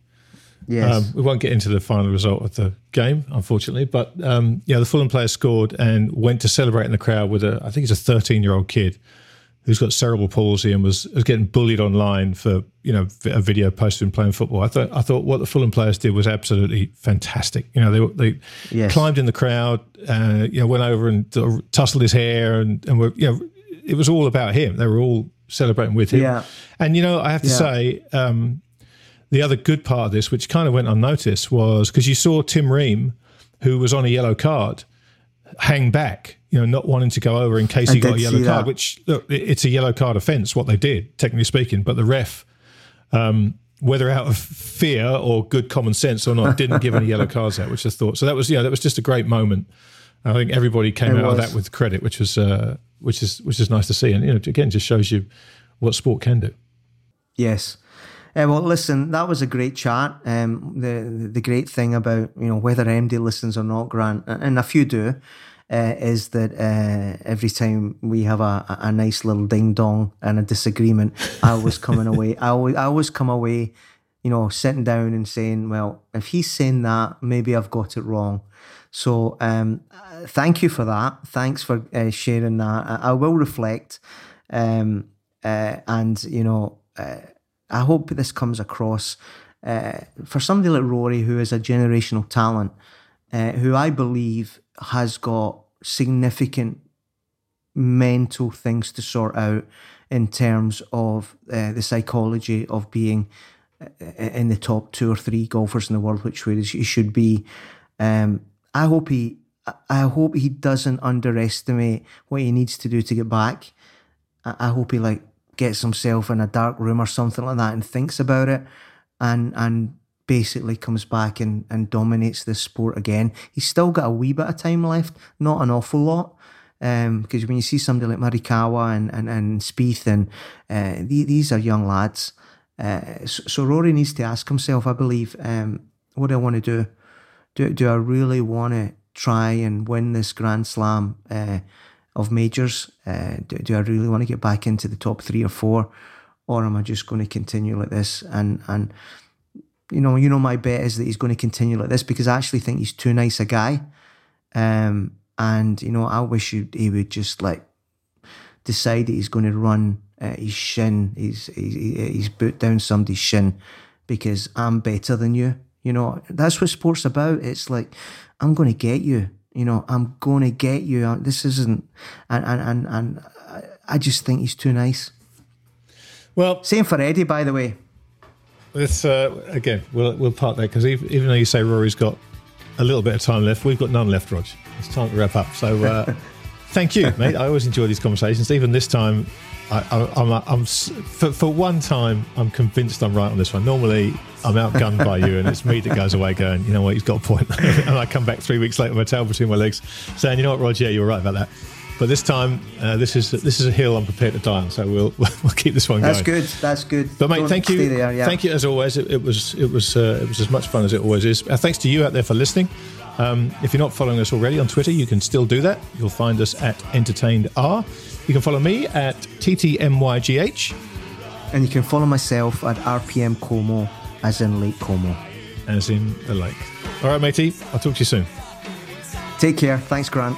Yes. Um, we won't get into the final result of the game, unfortunately, but um, yeah, the Fulham players scored and went to celebrate in the crowd with a, I think it's a 13 year old kid who's got cerebral palsy and was, was getting bullied online for you know a video posted him playing football. I thought I thought what the Fulham players did was absolutely fantastic. You know they they yes. climbed in the crowd, uh, you know went over and tussled his hair and and were you know it was all about him. They were all celebrating with him. Yeah. And you know I have to yeah. say. Um, the other good part of this, which kind of went unnoticed, was because you saw Tim Ream, who was on a yellow card, hang back you know, not wanting to go over in case he got a yellow card, that. which look, it's a yellow card offence, what they did, technically speaking. But the ref, um, whether out of fear or good common sense or not, didn't give any yellow cards out, which I thought. So that was, yeah, that was just a great moment. I think everybody came it out was. of that with credit, which was, uh, which is, which is nice to see. And, you know, again, just shows you what sport can do. Yes. Uh, well, listen, that was a great chat. Um, the the great thing about you know whether MD listens or not, Grant, and a few do, uh, is that uh, every time we have a, a nice little ding dong and a disagreement, I always coming away. I always, I always come away, you know, sitting down and saying, well, if he's saying that, maybe I've got it wrong. So um, thank you for that. Thanks for uh, sharing that. I, I will reflect, um, uh, and you know, uh, I hope this comes across. Uh, for somebody like Rory, who is a generational talent, who I believe has got significant mental things to sort out in terms of uh, the psychology of being uh, in the top two or three golfers in the world, which he should be. Um, I hope he, I hope he doesn't underestimate what he needs to do to get back. I hope he like gets himself in a dark room or something like that and thinks about it, and and basically comes back and, and dominates this sport again. He's still got a wee bit of time left, not an awful lot. Because um, when you see somebody like Morikawa and, and, and Spieth, and uh, these are young lads. Uh, so, so, Rory needs to ask himself, I believe, um, what do I want to do? Do, do I really want to try and win this Grand Slam uh, of majors? Uh, do, do I really want to get back into the top three or four? Or am I just going to continue like this? And, and you know, you know, my bet is that he's going to continue like this because I actually think he's too nice a guy. Um, and you know, I wish he would just like decide that he's going to run uh, his shin, he's he's boot down somebody's shin because I'm better than you. You know, that's what sports about. It's like I'm going to get you. You know, I'm going to get you. This isn't, and and and, and I just think he's too nice. Well, same for Eddie, by the way. Let's uh, again. We'll we'll part there because even, even, though you say Rory's got a little bit of time left, we've got none left, Rog. It's time to wrap up. So uh, Thank you, mate. I always enjoy these conversations. Even this time, I, I, I'm, I'm for, for one time, I'm convinced I'm right on this one. Normally, I'm outgunned by you, and it's me that goes away going, you know what, he's got a point. and I come back three weeks later with my tail between my legs, saying, you know what, Roger, yeah, you were right about that. But this time, uh, this is this is a hill I'm prepared to die on. So we'll we'll keep this one That's going. That's good. That's good. But mate, Don't thank you, there, yeah. thank you as always. It, it was it was uh, it was as much fun as it always is. Uh, thanks to you out there for listening. Um, if you're not following us already on Twitter, you can still do that. You'll find us at Entertained R. You can follow me at TTMYGH, And you can follow myself at RPM Como, as in Lake Como. as in the lake. All right, matey. I'll talk to you soon. Take care. Thanks, Grant.